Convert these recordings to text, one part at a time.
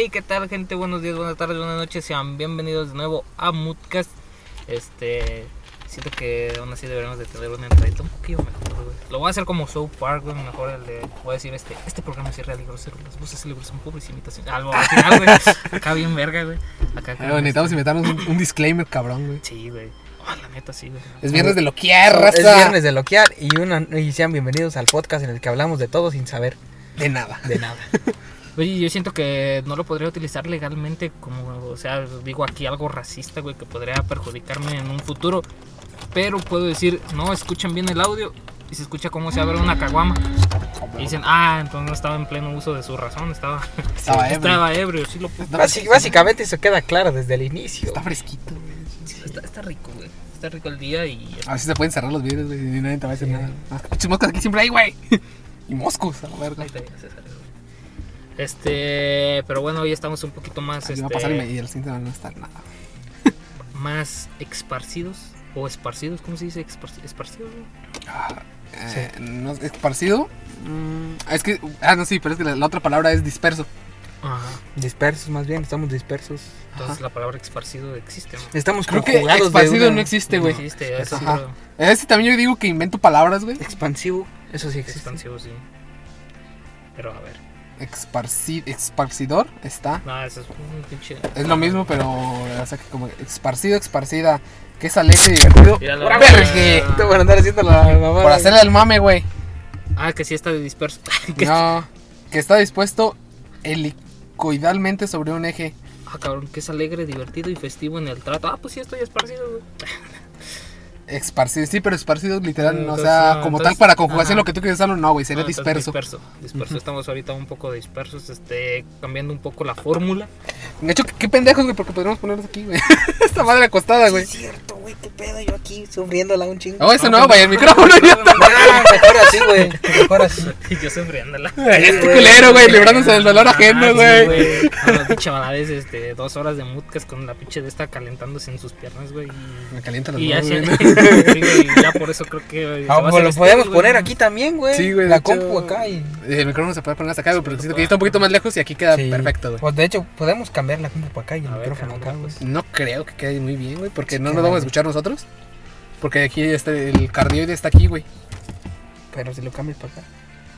Hey, ¿qué tal, gente? Buenos días, buenas tardes, buenas noches. Sean bienvenidos de nuevo a Moodcast. Este. Siento que aún así deberíamos de tener una entradita un poquito mejor, güey. Lo voy a hacer como South Park, güey. Mejor el de. Voy a decir este. Este programa es irreal y grosero. Las voces célebres son pobres imitaciones. Algo al final, güey. Acá bien verga, güey. Acá. Ah, necesitamos inventarnos un, un disclaimer, cabrón, güey. Sí, güey. Oh, la neta, sí, güey. Es viernes de loquear, raza. Es viernes de loquear y, una, y sean bienvenidos al podcast en el que hablamos de todo sin saber De nada. de nada. Oye, yo siento que no lo podría utilizar legalmente como, o sea, digo aquí algo racista, güey, que podría perjudicarme en un futuro. Pero puedo decir, no, escuchan bien el audio y se escucha cómo se abre una caguama. Y dicen, ah, entonces no estaba en pleno uso de su razón, estaba, Estaba ebrio. estaba ebrio, sí lo puedo. Basi- básicamente eso queda claro desde el inicio. Está fresquito, güey. Sí, está, está rico, güey. Está rico el día y... A ver si se pueden cerrar los vidrios, güey. Y nadie te va a decir nada. Ah, Pinches moscas aquí siempre hay, güey. Y moscos, a la verga. Ahí está, ya se salió. Este, pero bueno, hoy estamos un poquito más, Así va a pasar y, me- este, y el siguiente no va a estar nada. más esparcidos o esparcidos, ¿cómo se dice? Esparci- Esparcidos, güey? Ah, eh, no, esparcido. Mm, es que. Ah, no, sí, pero es que la, la otra palabra es disperso. Ajá. Dispersos más bien, estamos dispersos. Entonces Ajá. la palabra esparcido existe, ¿no? Estamos Creo que esparcido una- no existe, güey. No existe, es Ajá. otro Es que también yo digo que invento palabras, güey. Expansivo, eso sí existe. expansivo, sí. Pero a ver. Exparci- esparcidor está. No, eso es un pinche. Es lo mismo, pero. O sea, que como esparcido, esparcida. Que es alegre y divertido. Mira la- ¡Pura verga! Te van a andar haciendo la mamada. Por hacerle el mame, güey. Ah, que sí está de disperso. Que- No. Que está dispuesto helicoidalmente sobre un eje. Ah, cabrón, que es alegre, divertido y festivo en el trato. Ah, pues sí, estoy esparcido, güey. Esparcido, sí, pero esparcido literal, Mm, o entonces, sea, no, como entonces- tal para conjugación ajá. lo que tú quieres usarlo, no, güey, sería Ah, entonces disperso. Disperso, disperso. Estamos ahorita un poco dispersos, este, cambiando un poco la fórmula. De hecho, qué, qué pendejos, güey, porque podríamos ponernos aquí, güey. Esta madre acostada, güey. Es cierto, güey, qué pedo yo aquí sufriéndola un chingo. No, ese Ah, no, güey, el micrófono ya. Ah, mejor así, güey. Mejor así. Y yo sufriéndola. Este culero, güey, librándose del dolor Ah, ajeno, sí, güey. A las pinche baladez, este, dos horas de mutcas con la pinche de esta calentándose en sus piernas, güey. Me calienta las Y ya, por eso creo que. va Ah, pues lo este, podemos güey. poner aquí también, güey. Sí, güey, La hecho, compu acá y. El micrófono se puede poner hasta acá, güey, pero siento que está un poquito más lejos y aquí queda Sí. perfecto, güey. Pues de hecho, podemos cambiar la compu para acá y el A ver, micrófono acá, cámara, güey. pues. No creo que quede muy bien, güey, porque Sí no nos vamos a escuchar nosotros. Porque aquí este, el cardioide está aquí, güey. Pero si lo cambias para acá.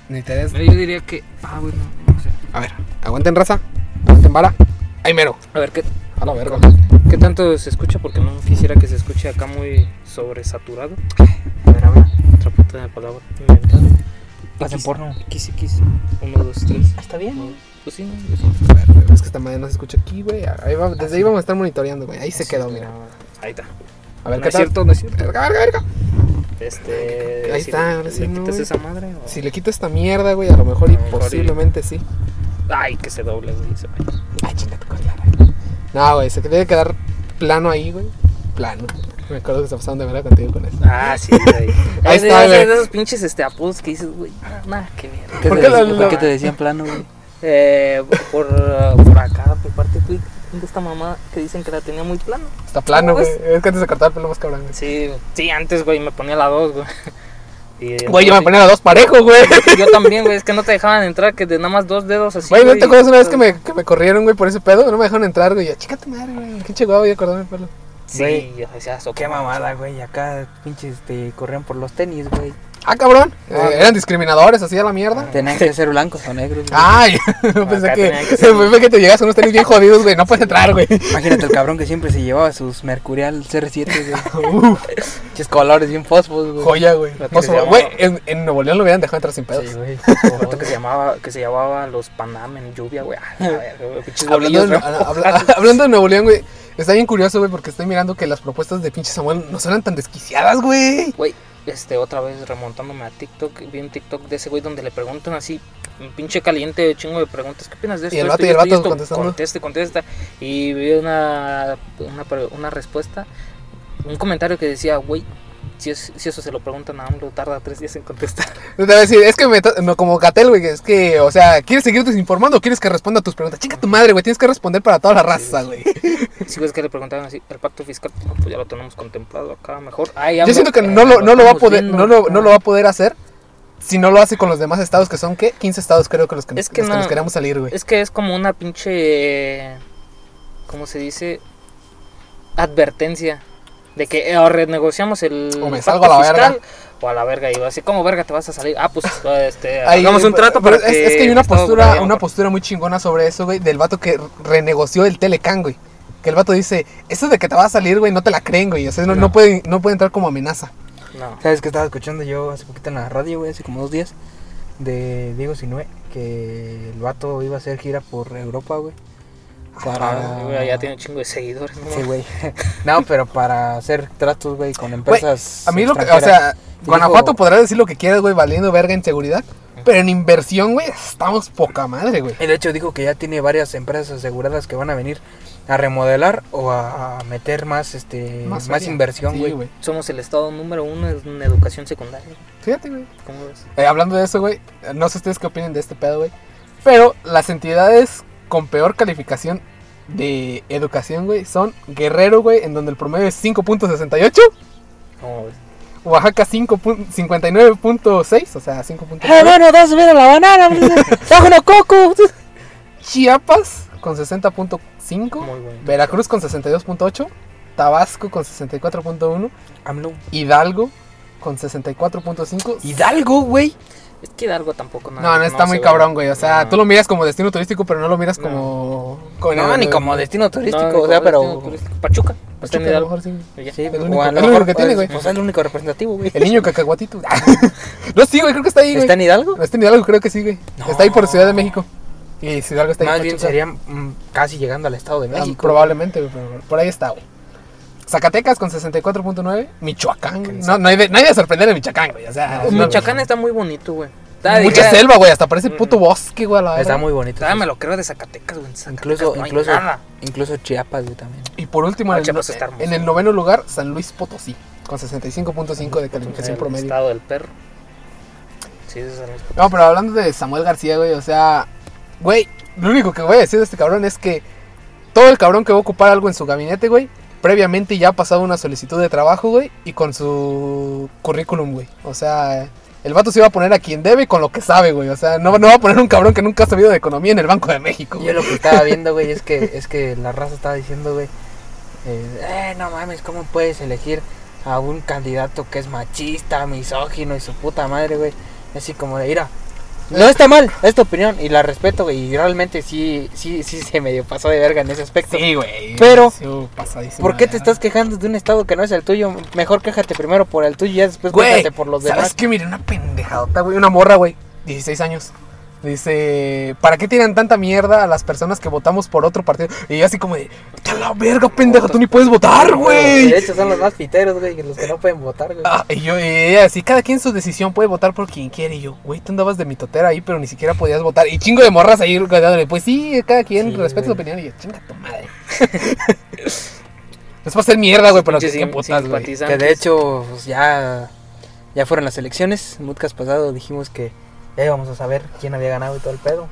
Necesitarías Yo diría que. Ah, bueno, no sé. A ver, aguanten raza, aguanten vara. Ahí mero. A ver, ¿qué, A la verga. ¿qué tanto se escucha? Porque no quisiera que se escuche acá muy sobresaturado. A ver, a ver. Otra puta de palabra. Hacen porno. X, X. Uno, dos, tres. Está bien. Pues sí, no, pues sí. A ver, güey, es que esta madre no se escucha aquí, güey. Ahí va- desde ahí vamos a estar monitoreando, güey. Ahí se quedó, mira. Ahí está. A ver, no ¿qué es tal? cierto, no es cierto. Verga, verga, verga. Este. Ahí si está, ahora sí, ¿Le quitas esa madre? o- Si le quito esta mierda, güey, a lo mejor A lo mejor y- posiblemente sí. Ay, que se doble, güey. Ay, chinga tu cola. No, güey, se debe quedar plano ahí, güey. Plano. Me acuerdo que se pasaron de verdad contigo con eso. Ah, sí, güey. Ahí está, güey. esos pinches este, apodos que dices, güey. Ah, nah, qué mierda. ¿Qué ¿Por te qué decían- la- ¿Por qué te decían plano, güey? Eh, por, uh, por acá, por parte de de esta mamá que dicen que la tenía muy plano. Está plano, ¿Cómo güey. Es que antes se cortaba el pelo más cabrón, güey. Sí, sí, antes, güey, me ponía la dos, güey. Y, Güey, yo me ponía los dos parejos, güey. Yo también, güey, es que no te dejaban entrar, que de nada más dos dedos así. Güey, ¿no te acuerdas una vez que me, que me corrieron, güey, por ese pedo? No me dejaron entrar, güey. Ya, chica tu madre, güey. Qué chihuahua, voy a acordarme el pelo. Sí, yo decía, Qué mamada, güey. Acá, pinches, este, corrían por los tenis, güey. Ah, cabrón. Ah, Eh, eran discriminadores, así a la mierda. Tenían que ser blancos o negros, güey. Ay, yo pensé que, que ser- pensé que te llegas con unos tenis bien jodidos, güey. No puedes entrar, güey. Imagínate el cabrón que siempre se llevaba sus Mercurial CR7, güey. Pinches colores bien fosfos, güey. Joya, güey. No, Güey, en, en Nuevo León lo hubieran dejado entrar sin pedos. Sí, güey. Un vato que se llamaba, que se llamaba los Panam en lluvia, güey. Ah, a ver, güey, pinches Hablando de, bolillos, habla- güey. habla- hablando de Nuevo León, güey. Está bien curioso, güey, porque estoy mirando que las propuestas de pinche Samuel no suenan tan desquiciadas, güey. Güey, este, otra vez remontándome a TikTok, vi un TikTok de ese güey donde le preguntan así, un pinche caliente, chingo de preguntas, ¿qué opinas de esto? Y el esto vato- y el vato contestando. Conteste, contesta. Y vi una, una, una respuesta, un comentario que decía, güey, si, es- si eso se lo preguntan a AMLO, tarda tres días en contestar. Es que me como Gatel, güey, es que, o sea, ¿quieres seguir desinformando o quieres que responda a tus preguntas? Chinga tu madre, güey, tienes que responder para toda la raza, güey. Si ves que le preguntaban así, el pacto fiscal, no, pues ya lo tenemos contemplado acá, mejor. Ay, Yo siento que eh, no lo, no lo va a poder, viendo no lo, no lo va a poder hacer si no lo hace con los demás estados, que son, ¿qué? 15 estados creo que los que, Es que los que no- nos queremos salir, güey. Es que es como una pinche. ¿Cómo se dice? Advertencia. De que eh, o renegociamos el. O me pacto salgo a la fiscal, verga. O a la verga. Y yo así, ¿cómo verga te vas a salir? Ah, pues, este. Ahí, hagamos un trato pero para es, que. es que hay una postura, una postura muy chingona sobre eso, güey, del vato que renegoció el Telecan, güey. Que el vato dice, eso de que te va a salir, güey, no te la creen, güey. O sea, no, no No. puede, no puede entrar como amenaza. No. ¿Sabes qué estaba escuchando yo hace poquito en la radio, güey? Hace como dos días. De Diego Sinue. Que el vato iba a hacer gira por Europa, güey. Ah, güey, ya tiene un chingo de seguidores, ¿no? Sí, güey. No, pero para hacer tratos, güey, con empresas. A mí lo que, o sea, Guanajuato podrá decir lo que quieras, güey, valiendo verga en seguridad. Pero en inversión, güey, estamos poca madre, güey. De hecho dijo que ya tiene varias empresas aseguradas que van a venir a remodelar o a, a meter más este más, inversión, Sí, güey. Somos el estado número uno en educación secundaria. Fíjate, güey. ¿Cómo ves? Eh, hablando de eso, güey, no sé ustedes qué opinan de este pedo, güey. Pero las entidades con peor calificación de educación, güey, son Guerrero, güey, en donde el promedio es 5.68. ¿Cómo ves? Oaxaca 5 pun- 59.6, o sea, 5.9. ¡Eh, mano, das a la banana! ¡Bajo una coco! Chiapas con 60.5. Muy bueno. Veracruz con 62.8. Tabasco con 64.1. AMLO. Hidalgo con 64.5. Hidalgo, güey. Es que Hidalgo tampoco. No, no está se muy cabrón, güey. O sea, No. tú lo miras como destino turístico, pero no lo miras No. como. No, ni como destino No, turístico, no, o sea, pero. Pachuca. Está en Pachuca, a lo Hidalgo. mejor sí. Sí, El único- a el lo único mejor, que tiene, pues, güey. Pues es el único representativo, güey. El niño cacahuatito. no, sí, güey, creo que está ahí, güey. ¿Está en Hidalgo? Está en Hidalgo, creo que sí, güey. No. Está ahí por Ciudad de México. Y si Hidalgo está ahí. Más en bien sería mm, casi llegando al Estado de Ah, México. probablemente, güey, pero por ahí está, güey. Zacatecas con 64.9. Michoacán, güey. No, no hay de, no hay de sorprender en Michoacán, güey. O sea, no, Michoacán está muy bonito, güey. Está- Mucha selva, güey. Hasta parece puto bosque, güey. a la Está muy bonito. Sí. me lo creo de Zacatecas, güey. Zacatecas Incluso, no incluso, nada. incluso Chiapas, güey, también. Y por último, en el, Chiapas no- está hermoso. en el noveno lugar, San Luis Potosí. Con 65.5 de calificación El promedio. estado del perro. Sí, es San Luis Potosí. No, pero hablando de Samuel García, güey, o sea, güey, lo único que voy a decir de este cabrón es que todo el cabrón que va a ocupar algo en su gabinete, güey, previamente ya ha pasado una solicitud de trabajo, güey, y con su currículum, güey. O sea, el vato se iba a poner a quien debe con lo que sabe, güey. O sea, no, no va a poner un cabrón que nunca ha sabido de economía en el Banco de México. Yo lo que estaba viendo, güey, es que, es que la raza estaba diciendo, güey, eh, eh, no mames, ¿cómo puedes elegir a un candidato que es machista, misógino y su puta madre, güey? Así como de, mira, no está mal, es tu opinión y la respeto, güey, y realmente sí, sí, sí se medio pasó de verga en ese aspecto. Sí, güey. Pero, sí, ¿Por qué te estás quejando de un estado que no es el tuyo? Mejor quéjate primero por el tuyo y ya después quéjate por los ¿sabes demás. qué? Mire, una pendejadota, güey. Una morra, güey. 16 años. Dice, ¿para qué tiran tanta mierda a las personas que votamos por otro partido? Y yo así como de, ¡te a la verga, pendeja! Tú ni puedes votar, güey. De hecho, son los más piteros, güey, que los que no pueden votar, güey. Ah, y yo, y ella así, cada quien su decisión puede votar por quien quiere. Y yo, güey, tú andabas de mitotera ahí, pero ni siquiera podías votar. Y chingo de morras ahí, dándole, pues sí, cada quien Sí, respeta su opinión. Y yo, chinga tu madre. es para hacer mierda, güey, pero que sim- putas, güey. Que de hecho, pues, ya, ya fueron las elecciones. En podcast pasado dijimos que ya íbamos a saber quién había ganado y todo el pedo.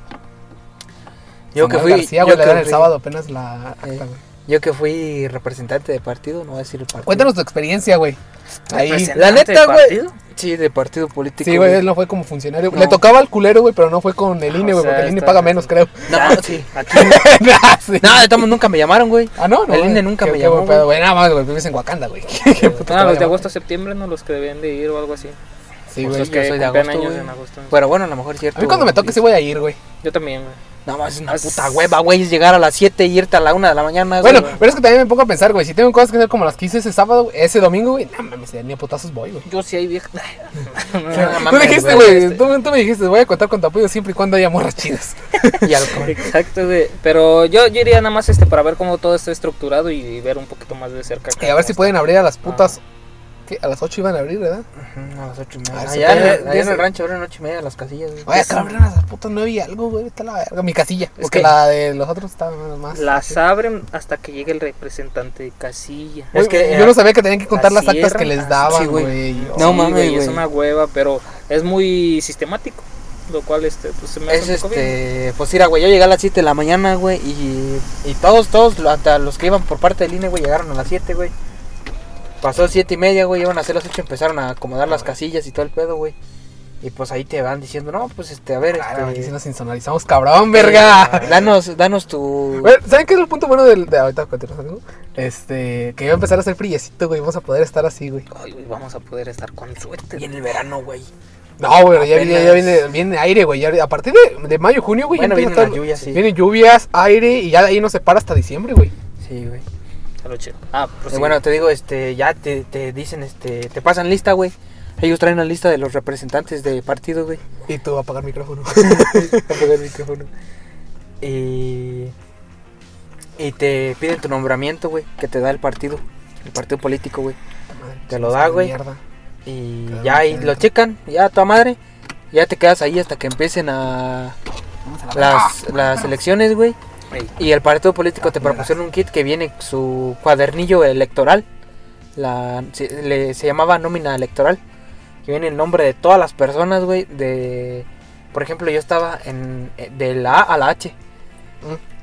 Yo que fui, García, yo, que el fui- sábado apenas la acta, Eh, yo que fui representante de partido, no voy a decir el partido. Cuéntanos tu experiencia, güey. Ahí. La neta, güey. Sí, de partido político. Sí, güey, él no fue como funcionario. No. Le tocaba al culero, güey, pero no fue con el INE, güey, porque el INE paga menos, creo. No, sí. Aquí sí. No, de todos nunca me llamaron, güey. Ah, no, no. el. INE nunca Qué- me qué llamó, güey. Nada más, güey, vives en Wakanda, güey. Ah, los de agosto a septiembre, ¿no? Los que debían de ir o algo así. Sí, Pues güey. es Los que que yo soy de agosto, años güey. en agosto. Pero bueno, a lo mejor es cierto. A mí cuando me toque sí voy a ir, güey. Yo también, güey. No, más es una puta hueva, güey, es llegar a las 7 y irte a la 1 de la mañana. Bueno, güey. pero es que también me pongo a pensar, güey. Si tengo cosas que hacer como las que hice ese sábado, ese domingo, güey, no mames, ni a putazos voy, güey. Yo sí hay vieja. No, Tú mames, dijiste, güey, güey, tú, tú me dijiste, voy a contar con tu apoyo siempre y cuando haya morras chidas. Y alcohol. Exacto, güey. Pero yo, yo iría nada más este para ver cómo todo está estructurado y ver un poquito más de cerca. Y a ver si pueden abrir a las Ah. putas. ¿Qué? A las 8 iban a abrir, ¿verdad? A las 8 y Ah, media. se Allá, en el- allá en dice- el rancho abren 8 y media las casillas, güey. Oye, acá abren a las putas 9 y algo, güey. Está la verga. Mi casilla. Es Porque que- la de los otros está más. Las sí. abren hasta que llegue el representante de casilla. Güey, Es que, yo eh, no sabía que tenían que contar la las actas que les Ah, daban, sí, güey. güey. No Sí, mames, Es güey. una hueva, pero es muy sistemático. Lo cual, este, pues se me hace Es un poco bien. este, pues mira, güey, yo llegué a las 7 de la mañana, güey, y, y todos, todos, hasta los que iban por parte del INE, güey, llegaron a las 7, güey. Pasó 7 y media, güey, iban a hacer las 8, empezaron a acomodar las casillas y todo el pedo, güey. Y pues ahí te van diciendo, no, pues este, a ver, Claro, este, si nos insonorizamos, cabrón, verga. danos, danos tu... Bueno, ¿Saben qué es el punto bueno del, de ahorita continuamos? Este, que iba a empezar a hacer friecito, güey. Vamos a poder estar así, güey. Ay, güey, vamos a poder estar con suerte. Y en el verano, güey. No, güey, ya, viene, ya viene, viene aire, güey. ya- A partir de, de mayo, junio, güey. Bueno, vienen estar- lluvias, sí. Vienen lluvias, aire y ya de ahí no se para hasta diciembre, güey. Sí, güey. A lo chido. Ah, pues Y sí. bueno, te digo, este, ya te, te dicen, este, te pasan lista, güey. Ellos traen una lista de los representantes de partido, güey. Y tú a apagar micrófono. Apagar el micrófono. Y. Y te piden tu nombramiento, güey, que te da el partido, el partido político, güey. Te lo da, güey. Y ya ahí lo checan, ya a tu madre. Ya te quedas ahí hasta que empiecen a Vamos a la las, las elecciones, güey. Y el partido político te proporciona un kit que viene su cuadernillo electoral. La, se, le- se llamaba nómina electoral. Que viene el nombre de todas las personas, güey. De, por ejemplo, yo estaba en eh, de la A a la H.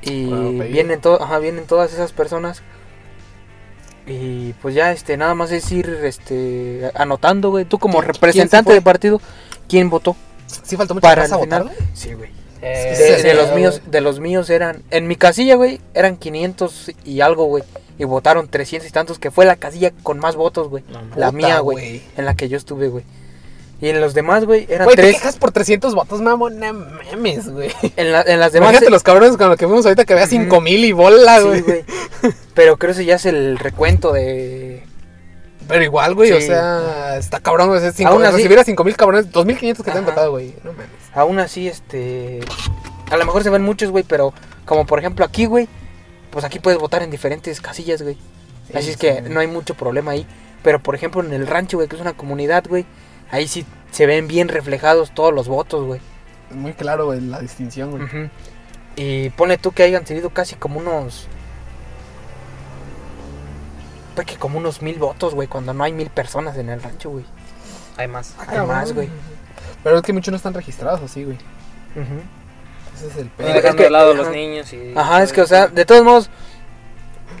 Y Bueno, vienen, to- ajá, vienen todas esas personas. Y pues ya, este, nada más es ir este, anotando, güey. Tú como ¿Quién- representante quién se fue? de partido, ¿quién votó? Sí faltó mucho Para más el a votar, final. Sí, güey. Eh, De, los míos, de los míos eran, en mi casilla, güey, eran 500 y algo, güey. Y votaron 300 y tantos, que fue la casilla con más votos, güey. No. La mía, güey. En la que yo estuve, güey. Y en los demás, güey, eran Güey, te tres. quejas por 300 votos, mamón. No mames, güey. En, la- en las demás. Imagínate los cabrones con los que fuimos ahorita que había 5000 y bola, Sí, güey. güey. Pero creo que ya es el recuento de. Pero igual, güey, o sea, está cabrón, güey. Cinco, Aún así- recibir a 5000 cabrones, 2500 que te han votado, güey. No mames. Aún así, este. A lo mejor se ven muchos, güey, pero como por ejemplo aquí, güey, pues aquí puedes votar en diferentes casillas, güey. Sí, Así es sí. que no hay mucho problema ahí. Pero por ejemplo en el rancho, güey, que es una comunidad, güey, ahí sí se ven bien reflejados todos los votos, güey. Muy claro, güey, la distinción, güey. Ujú. Y pone tú que hayan sido casi como unos. Pues que como unos mil votos, güey, cuando no hay mil personas en el rancho, güey. Hay más. Ah, Hay más, güey. Pero es que muchos no están registrados así, güey. Ujú. Ese es el pedo. es Dejando que- de lado a los niños y. Ajá, es que, o sea, de todos modos.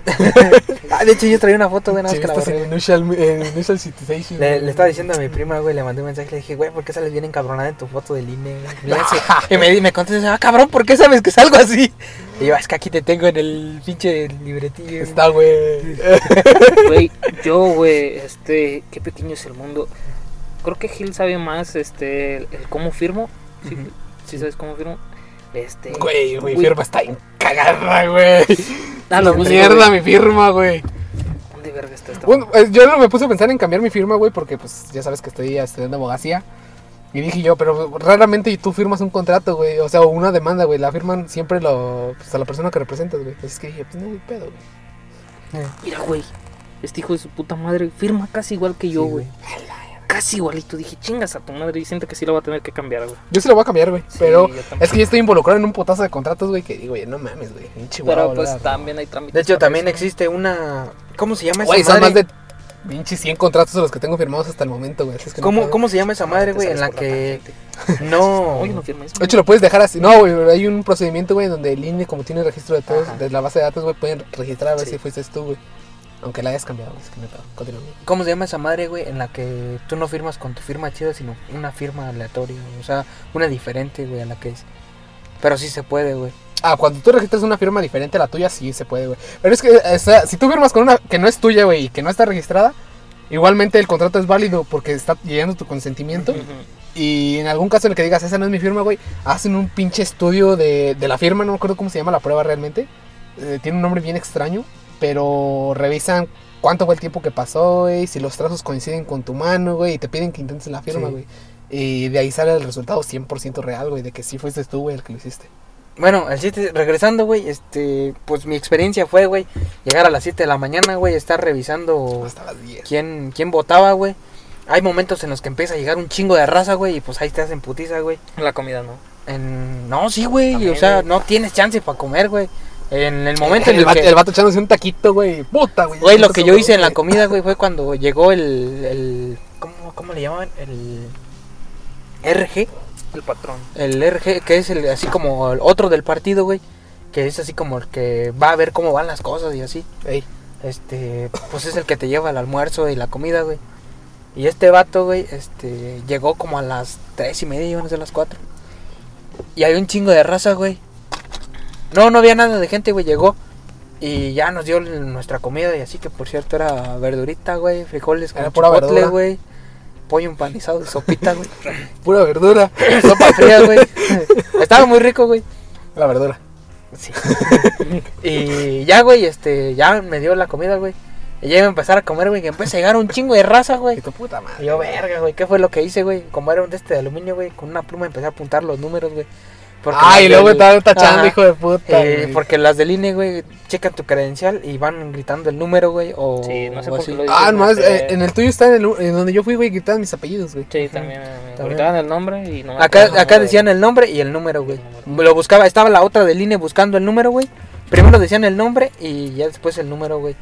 ah, de hecho, yo traía una foto, güey, nada más que la borré, en güey. initial, en initial Citation. Le, le estaba diciendo a mi prima, güey, le mandé un mensaje, le dije, güey, ¿por qué sales bien encabronada en tu foto del INE? y me, me contesta, ah, cabrón, ¿por qué sabes que salgo así? Y yo, es que aquí te tengo en el pinche libretillo. Está, güey. Güey, yo, güey, este. Qué pequeño es el mundo. Creo que Gil sabe más, este. El, el cómo firmo. ¿Sí, Ujú. sí sabes cómo firmo? Este. Güey, mi firma está en cagada, güey. Ah, mismo, Mierda, güey. mi firma, güey. ¿Dónde verga está esta? Bueno, eh, yo me puse a pensar en cambiar mi firma, güey, porque pues ya sabes que estoy estudiando abogacía. Y dije yo, pero raramente tú firmas un contrato, güey, o sea, una demanda, güey, la firman siempre lo, pues, a la persona que representas, güey. Así es que dije, pues no, güey, pedo, güey. Mira, güey. Este hijo de su puta madre firma casi igual que yo, Sí, güey. Casi igualito. Dije, chingas a tu madre. Y siento que sí lo va a tener que cambiar, güey. Yo sí lo voy a cambiar, güey, Sí, pero es que yo estoy involucrado en un potazo de contratos, güey, que digo, oye, no mames, güey. Pero pues ¿verdad? también hay trámites. De hecho, también eso. existe una... ¿Cómo se llama esa Güey, son madre? más de pinches 100 contratos de los que tengo firmados hasta el momento, güey. es que ¿Cómo. ¿Cómo se llama esa madre, güey? En la que no... Oye, no firma eso. De hecho, lo puedes dejar así. No, güey, hay un procedimiento, güey, donde el INE, como tiene registro de todos, Ajá. de la base de datos, güey, pueden registrar a ver Sí. si fuiste tú, güey. Aunque la hayas cambiado, es que me pedo. Continúa. ¿Cómo se llama esa madre, güey? En la que tú no firmas con tu firma chida, sino una firma aleatoria. O sea, una diferente, güey, a la que es. Pero sí se puede, güey. Ah, cuando tú registras una firma diferente a la tuya, sí se puede, güey. Pero es que, o sea, si tú firmas con una que no es tuya, güey, y que no está registrada, igualmente el contrato es válido porque está llegando tu consentimiento. Y en algún caso en el que digas, esa no es mi firma, güey, hacen un pinche estudio de, de la firma, no me acuerdo cómo se llama la prueba realmente. Eh, tiene un nombre bien extraño, pero revisan cuánto fue el tiempo que pasó, güey, si los trazos coinciden con tu mano, güey, y te piden que intentes la firma, Sí. güey. Y de ahí sale el resultado 100% real, güey, de que sí fuiste tú, güey, el que lo hiciste. Bueno, el chiste, regresando, güey, este, pues mi experiencia fue, güey, llegar a las 7 de la mañana, güey, estar revisando Hasta las 10. quién, quién votaba, güey. Hay momentos en los que empieza a llegar un chingo de raza, güey, y pues ahí te hacen putiza, güey. La comida, ¿no? En... No, sí, güey, o sea, no tienes chance para comer, güey. En el momento en el, el vato, que... el vato echándose un taquito, güey. Puta, güey. Güey, lo que yo hice en la comida, güey, fue cuando llegó el... el ¿cómo, ¿Cómo le llamaban? El... RG. El patrón. El RG, que es el, así como el otro del partido, güey. Que es así como el que va a ver cómo van las cosas y así. Ey, Este, pues es el que te lleva el almuerzo y la comida, güey. Y este vato, güey, este, llegó como a las tres y media, iban a ser las cuatro. Y hay un chingo de raza, güey. No, no había nada de gente, güey, llegó. Y ya nos dio nuestra comida y así que, por cierto, era verdurita, güey, frijoles con chipotle, güey. Pollo empanizado, sopita, güey. Pura verdura. Sopa fría, güey. Estaba muy rico, güey. La verdura. Sí. y ya, güey, este, ya me dio la comida, güey. Y ya iba a empezar a comer, güey, que empieza a llegar un chingo de raza, güey. Y tu puta madre. Y yo, verga, güey, ¿qué fue lo que hice, güey? Como era un de este de aluminio, güey, con una pluma empecé a apuntar los números, güey. Porque Ay, y luego del- estaba tachando, Ajá. hijo de puta. Eh, güey. porque las del INE, güey, checan tu credencial y van gritando el número, güey, o, Sí, no sé por qué lo. Ah, nomás, eh, en el tuyo está en, el, en donde yo fui, güey, gritaban mis apellidos, güey. Sí, también. eh, También. Gritaban el nombre y no. Acá, acá decían el nombre y el número, güey. el número. Lo buscaba, estaba la otra del INE buscando el número, güey. Primero decían el nombre y ya después el número, güey.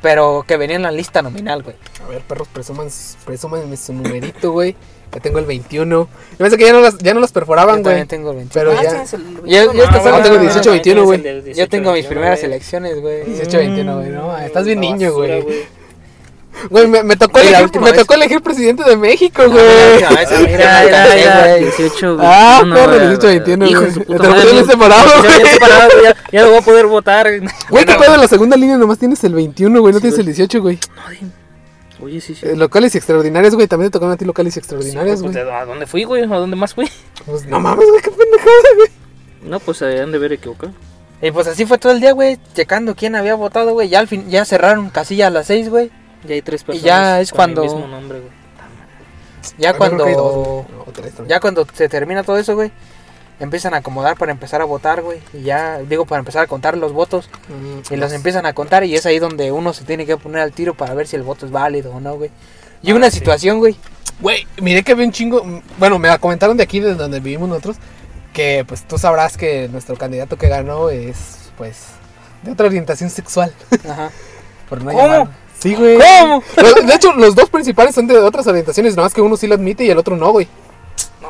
Pero que venía en la lista nominal, güey. A ver, perros, presuman, presuman su numerito, güey. Ya tengo el 21. Yo pensé que ya no, las, ya no los perforaban, Yo güey. también tengo 21. Pero Ah, ya. tienes el Ya- ya 21, estás- bueno, ah, tengo bueno, 18, también 21, tienes güey. el Yo 18, tengo mis 21, primeras elecciones, güey. 18, 21, güey, no, estás bien niño, güey. Güey, me, me tocó, elegir, me vez. tocó elegir presidente de México, Ah, güey. no, Mira, mira, mira, mira, mira, güey. 18, güey. Ah, No, perro, güey, 18, 21, hijo de güey. Te lo tienes güey. separado, güey. ya, ya lo voy a poder votar. Güey, ¿qué pedo? En la segunda línea nomás tienes el 21, güey, no tienes el 18, güey. No, di- Oye, sí, sí. Eh, locales y extraordinarios, güey, también te tocaron a ti locales y extraordinarios, Sí, güey. pues, ¿A dónde fui, güey? ¿A dónde más fui? Pues, no mames, güey, qué pendejada, güey. No, pues se han de ver equivocado. Y pues así fue todo el día, güey, checando quién había votado, güey. Ya al fin, ya cerraron casilla a las 6, güey. Ya hay tres personas. ya es con cuando- El mismo nombre, güey. Ya dos, cuando. No, tres ya cuando se termina todo eso, güey, empiezan a acomodar para empezar a votar, güey. Y ya, digo, para empezar a contar los votos. Mm, Y los empiezan a contar y es ahí donde uno se tiene que poner al tiro para ver si el voto es válido o no, güey. Y una sí. situación, güey. Güey, miré que había un chingo. mm, Bueno, me la comentaron de aquí, de donde vivimos nosotros. Que pues tú sabrás que nuestro candidato que ganó es, pues, de otra orientación sexual. Ajá. Por no ¿Cómo? llamar- Sí, güey. ¿Cómo? De hecho, los dos principales son de otras orientaciones, nada más que uno sí lo admite y el otro no, güey.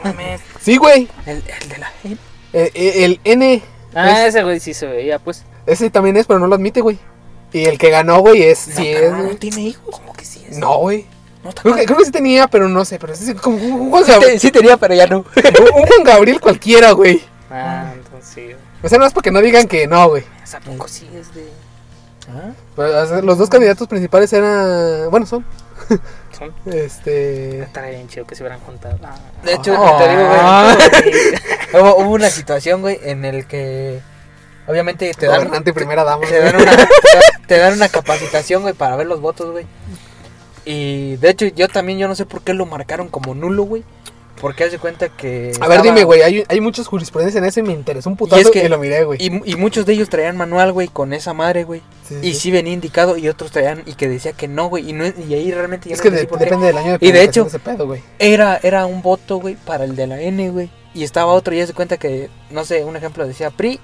No mames. Sí, güey. El, el de la gente. Eh, eh, el N, Ah, ese güey sí se veía, pues. ese también es, pero no lo admite, güey. Y el que ganó, güey, es. Sí, no, es, güey. no tiene hijos. ¿Cómo que sí es? No, güey. No Creo que, creo que sí tenía, pero no sé. Pero es como un, un Juan Sí, Gabriel, te- sí tenía, pero ya no. un Juan Gabriel cualquiera, güey. Ah, entonces sí. güey. O sea, no es porque no digan que no, güey. ¿A poco sí es de.? ¿Ah? Pero, los dos candidatos principales eran. Bueno, son. Son. Este. Estaría bien chido que se hubieran juntado. Ah. De hecho, Ah. te digo, güey. Ah. Hubo, hubo una situación, güey, en el que obviamente te dan, Gobernante y primera dama. te dan, una, te dan una capacitación, güey, para ver los votos, güey. Y de hecho, yo también, yo no sé por qué lo marcaron como nulo, güey. Porque hace cuenta que. A ver, dime, güey. Hay, hay muchas jurisprudencias en eso y me interesó un putazo y, Y es que- lo miré, güey. Y, y muchos de ellos traían manual, güey, con esa madre, güey. Sí, Y sí venía indicado y otros traían y que decía que no, güey. Y, no, y ahí realmente ya Es no que de- depende del año de Y de hecho- ese pedo, güey. Era, era un voto, güey, para el de la N, güey. Y estaba otro y ya se cuenta que, no sé, un ejemplo decía PRI,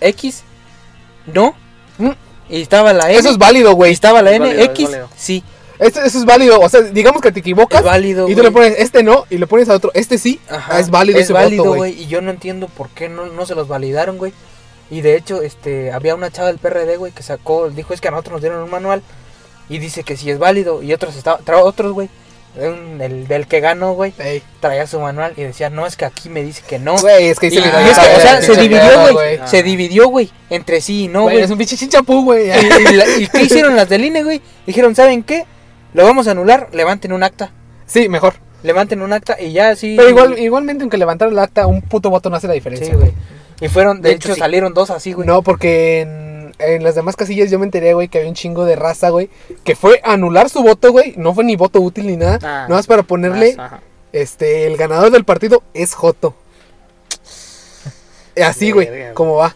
X, no. Mm. Y estaba la N. Eso es válido, y güey. estaba la Es N, válido, X, válido. sí. Eso, eso es válido. O sea, digamos que te equivocas Es válido, y tú le pones este no y le pones a otro este sí. Ajá, Ah, es válido es ese válido, güey. Y yo no entiendo por qué no, no se los validaron, güey. Y de hecho, este, había una chava del PRD, güey, que sacó, dijo, es que a nosotros nos dieron un manual. Y dice que sí es válido. Y otros estaban, tra- otros, güey. El del que ganó, güey, Ey. traía su manual y decía, no, es que aquí me dice que no. Güey, es que se y le es que, o sea, se dividió, güey. Ah. Se dividió, güey. Entre sí y no, Güey, es un pinche chinchapú, güey. Y, y ¿y qué hicieron las del INE, güey? Dijeron, ¿saben qué? Lo vamos a anular, levanten un acta. Sí, mejor. Levanten un acta y ya así. Pero igual, igualmente, aunque levantara el acta, un puto voto no hace la diferencia. Sí, güey. Y fueron, de, De hecho, hecho, sí. salieron dos así, güey. No, porque en, en las demás casillas yo me enteré, güey, que había un chingo de raza, güey, que fue anular su voto, güey. No fue ni voto útil ni nada. Ah, nada más para ponerle, Más, este, el ganador del partido es Joto. Así, güey, como va.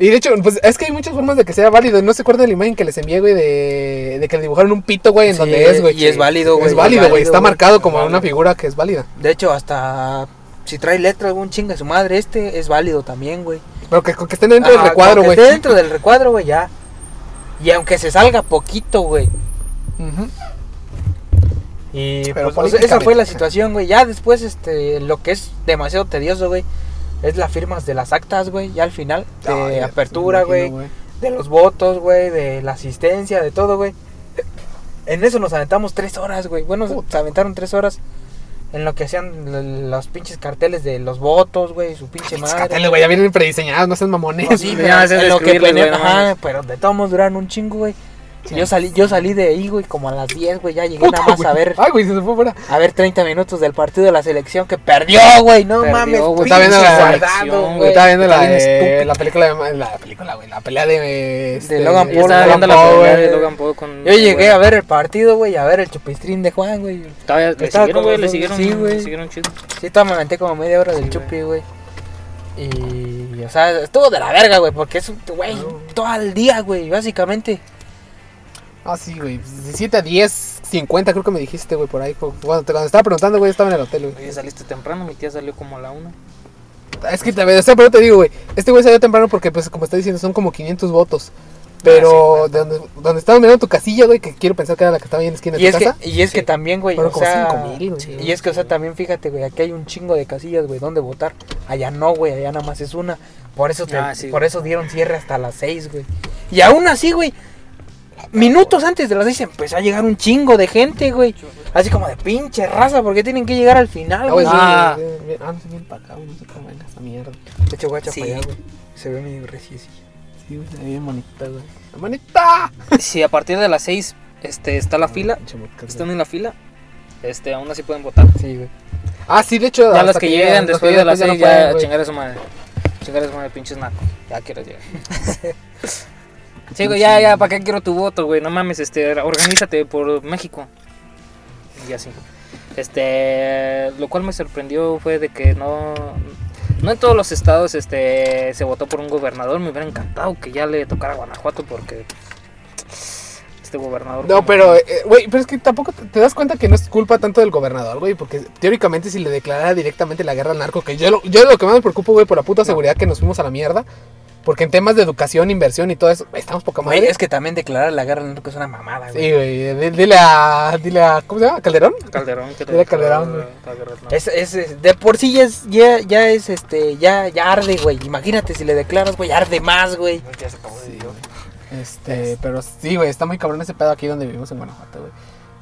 Y de hecho, pues es que hay muchas formas de que sea válido. No se acuerdan de la imagen que les envié, güey, de, de que le dibujaron un pito, güey, en Sí, donde es, güey. y es válido, güey, Es válido, güey. Está güey. marcado Es como una figura que es válida. De hecho, hasta si trae letra algún chinga su madre, este es válido también, güey. Pero que, que estén dentro del recuadro, con que güey. esté dentro del recuadro, güey, ya. Y aunque se salga poquito, güey. Ujú. Y Pero pues, esa fue la situación, güey. Ya después, este, lo que es demasiado tedioso, güey, es las firmas de las actas, güey. Ya al final, de Ay, apertura, güey. De los votos, güey, de la asistencia, de todo, güey. En eso nos aventamos tres horas, güey. Bueno, Puta. se aventaron tres horas en lo que hacían los pinches carteles de los votos, güey, su pinche madre. Carteles, güey, ya vienen prediseñados, no sean mamones. No, sí, Ya, pero en lo que ajá, pero de todos modos duraron un chingo, güey. Sí. Yo salí, yo salí de ahí, güey, como a las 10, güey, ya llegué Puta, nada más güey. a ver, Ay, güey, se fue fuera. a ver 30 minutos del partido de la selección que perdió, güey, no Perdió, mames, güey. Estaba viendo la guardado, Güey, estaba viendo la, de- la película de la película, güey, la pelea de este, Logan Yo Paul, estaba viendo la Paul, pelea güey. de Logan Paul con. Yo llegué a ver el partido, güey, a ver el chupistrín de Juan, güey. Todavía le Estaba siguieron, güey, le siguieron. sí, güey. le siguieron chido. Sí, todavía me aventé como media hora del Sí, chupi, güey. Y, o sea, estuvo de la verga, güey, porque es, un- güey, todo el día, güey, básicamente. Ah, sí, güey. 17 a 10, 50 creo que me dijiste, güey, por ahí. Cuando te cuando estaba preguntando, güey, estaba en el hotel, güey. Oye, saliste temprano, mi tía salió como a la una. Es que, o sea, pero te digo, güey, este güey salió temprano porque, pues, como está diciendo, son como 500 votos. Pero Ah, sí, de donde, donde estabas mirando tu casilla, güey, que quiero pensar que era la que estaba ahí en la esquina de Y tu es, casa. que, y es que también, güey, o como sea, 5,000, güey. sí. y es que, o sea, también fíjate, güey, aquí hay un chingo de casillas, güey, donde votar. Allá no, güey, allá nada más es una. Por eso, te- Ah, sí, por güey. eso dieron cierre hasta las 6, güey. Y aún así, güey, minutos antes de las 6 empezó a llegar un chingo de gente, güey. Así como de pinche raza, porque tienen que llegar al final, Ah, güey. Ah. sí, sí, sí. ah, no sé bien para acá, güey, no sé cómo venga esta mierda. De hecho, guacha Sí. para allá, güey. Se ve medio reciecilla. Sí, güey, se ve bien bonita, güey. ¡Bonita! Si a partir de las seis este, está la fila, Pinche podcast, están en la fila, este, aún así pueden votar. Sí, güey. Ah, sí, de hecho. Ya los que lleguen llegan, que después de las ya no seis, ya pueden, güey. chingar a su madre. Chingar a su madre, pinches naco. Ya quiero llegar. sí, güey, ya, ya, ¿para qué quiero tu voto, güey? No mames, este, organízate por México. Y así. Este, lo cual me sorprendió fue de que no, no en todos los estados, este, se votó por un gobernador. Me hubiera encantado que ya le tocara a Guanajuato porque este gobernador. No, pero, eh, güey, pero es que tampoco te, te das cuenta que no es culpa tanto del gobernador, güey, porque teóricamente si le declarara directamente la guerra al narco, que yo lo, yo lo que más me preocupo, güey, por la puta seguridad que nos fuimos a la mierda, porque en temas de educación, inversión y todo eso, güey, estamos poca Güey, madre. es que también declarar la guerra al narco es una mamada, güey. Sí, güey, di- dile a, dile a, ¿cómo se llama? ¿Calderón? Calderón, que Dile a Calderón, no. Es, es, es- de por sí ya es, ya, ya es, este, ya, ya arde, güey. Imagínate si le declaras, güey, arde más, güey. Ya se acabó de Dios. Este, pero sí, güey, está muy cabrón ese pedo aquí donde vivimos en Guanajuato, güey.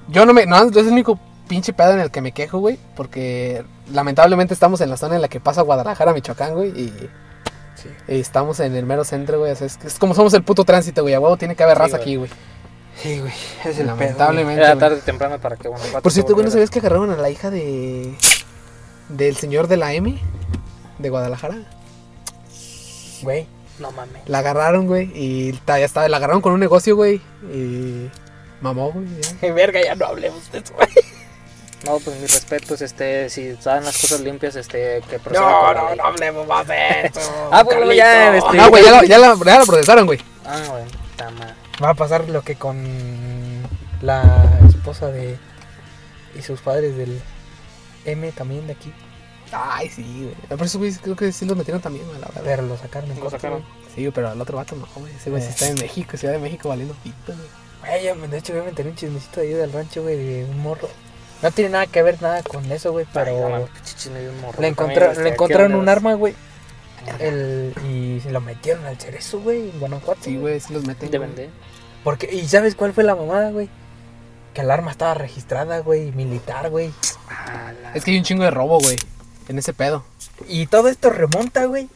Yo no me, no, es el único pinche pedo en el que me quejo, güey, porque lamentablemente estamos en la zona en la que pasa Guadalajara, Michoacán, güey, y, Sí. y estamos en el mero centro, güey, o sea, es, es como somos el puto tránsito, güey, a huevo tiene que haber Sí, raza güey. aquí, güey. Sí, güey, es el Lamentablemente. Era güey. tarde o temprano para que. Por cierto, güey, ¿no sabías que agarraron a la hija de, del señor de la M, de Guadalajara? pedo, Güey, No mames. La agarraron, güey, y ta- ya estaba, la agarraron con un negocio, güey, y mamó, güey, ya. verga, ya no hablemos de eso, güey. No, pues mis respetos, este, si saben las cosas limpias, este, que No, no, no hablemos más de eso. Ah, pues, ya, este- Ah, güey, ya la, ya, la, ya la procesaron, güey. Ah, güey, está mal. Va a pasar lo que con la esposa de. y sus padres del M también de aquí. Ay, sí, güey. Por eso, güey, creo que sí los metieron también, güey, la verdad. Pero lo sacaron en Lo sacaron. Sí, pero al otro vato no, güey. Ese güey sí Eh. está en México, Ciudad de México, valiendo pito, güey. Güey, de hecho, yo me enteré un chismecito ahí del rancho, güey, de un morro. No tiene nada que ver nada con eso, güey, Ay, no pero mames, chichis, me dio un morro. le, También, encontra- este, le ¿qué encontraron un arma, güey. El, y se lo metieron al cerezo, güey, en Guanajuato. Sí, güey, sí los meten. De vender. Porque, ¿Y sabes cuál fue la mamada, güey? Que el arma estaba registrada, güey, militar, güey. Ah, la- Es que hay un chingo de robo, güey, en ese pedo. Y todo esto remonta, güey.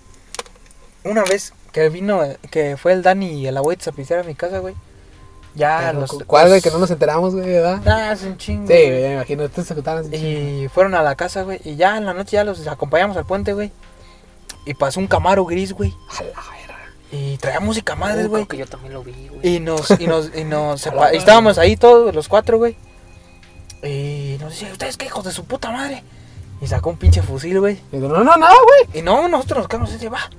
Una vez que vino, que fue el Dani y el abuelo a pistear a mi casa, güey. Ya los... ¿Cuál, güey, que no nos enteramos, güey, verdad? Ah, es un chingo. Sí, güey. me imagino. Ustedes se juntaron así. Y fueron a la casa, güey. Y ya en la noche ya los acompañamos al puente, güey. Y pasó un Camaro gris, güey. A la verga. Y traía música madres, Uh, güey. que yo también lo vi, güey. Y nos, y nos, y nos y madre. estábamos ahí todos, los cuatro, güey. Y nos decía, ¿ustedes qué hijos de su puta madre? Y sacó un pinche fusil, güey. Y digo, no, no, nada, güey. Y no, nosotros nos quedamos así, va.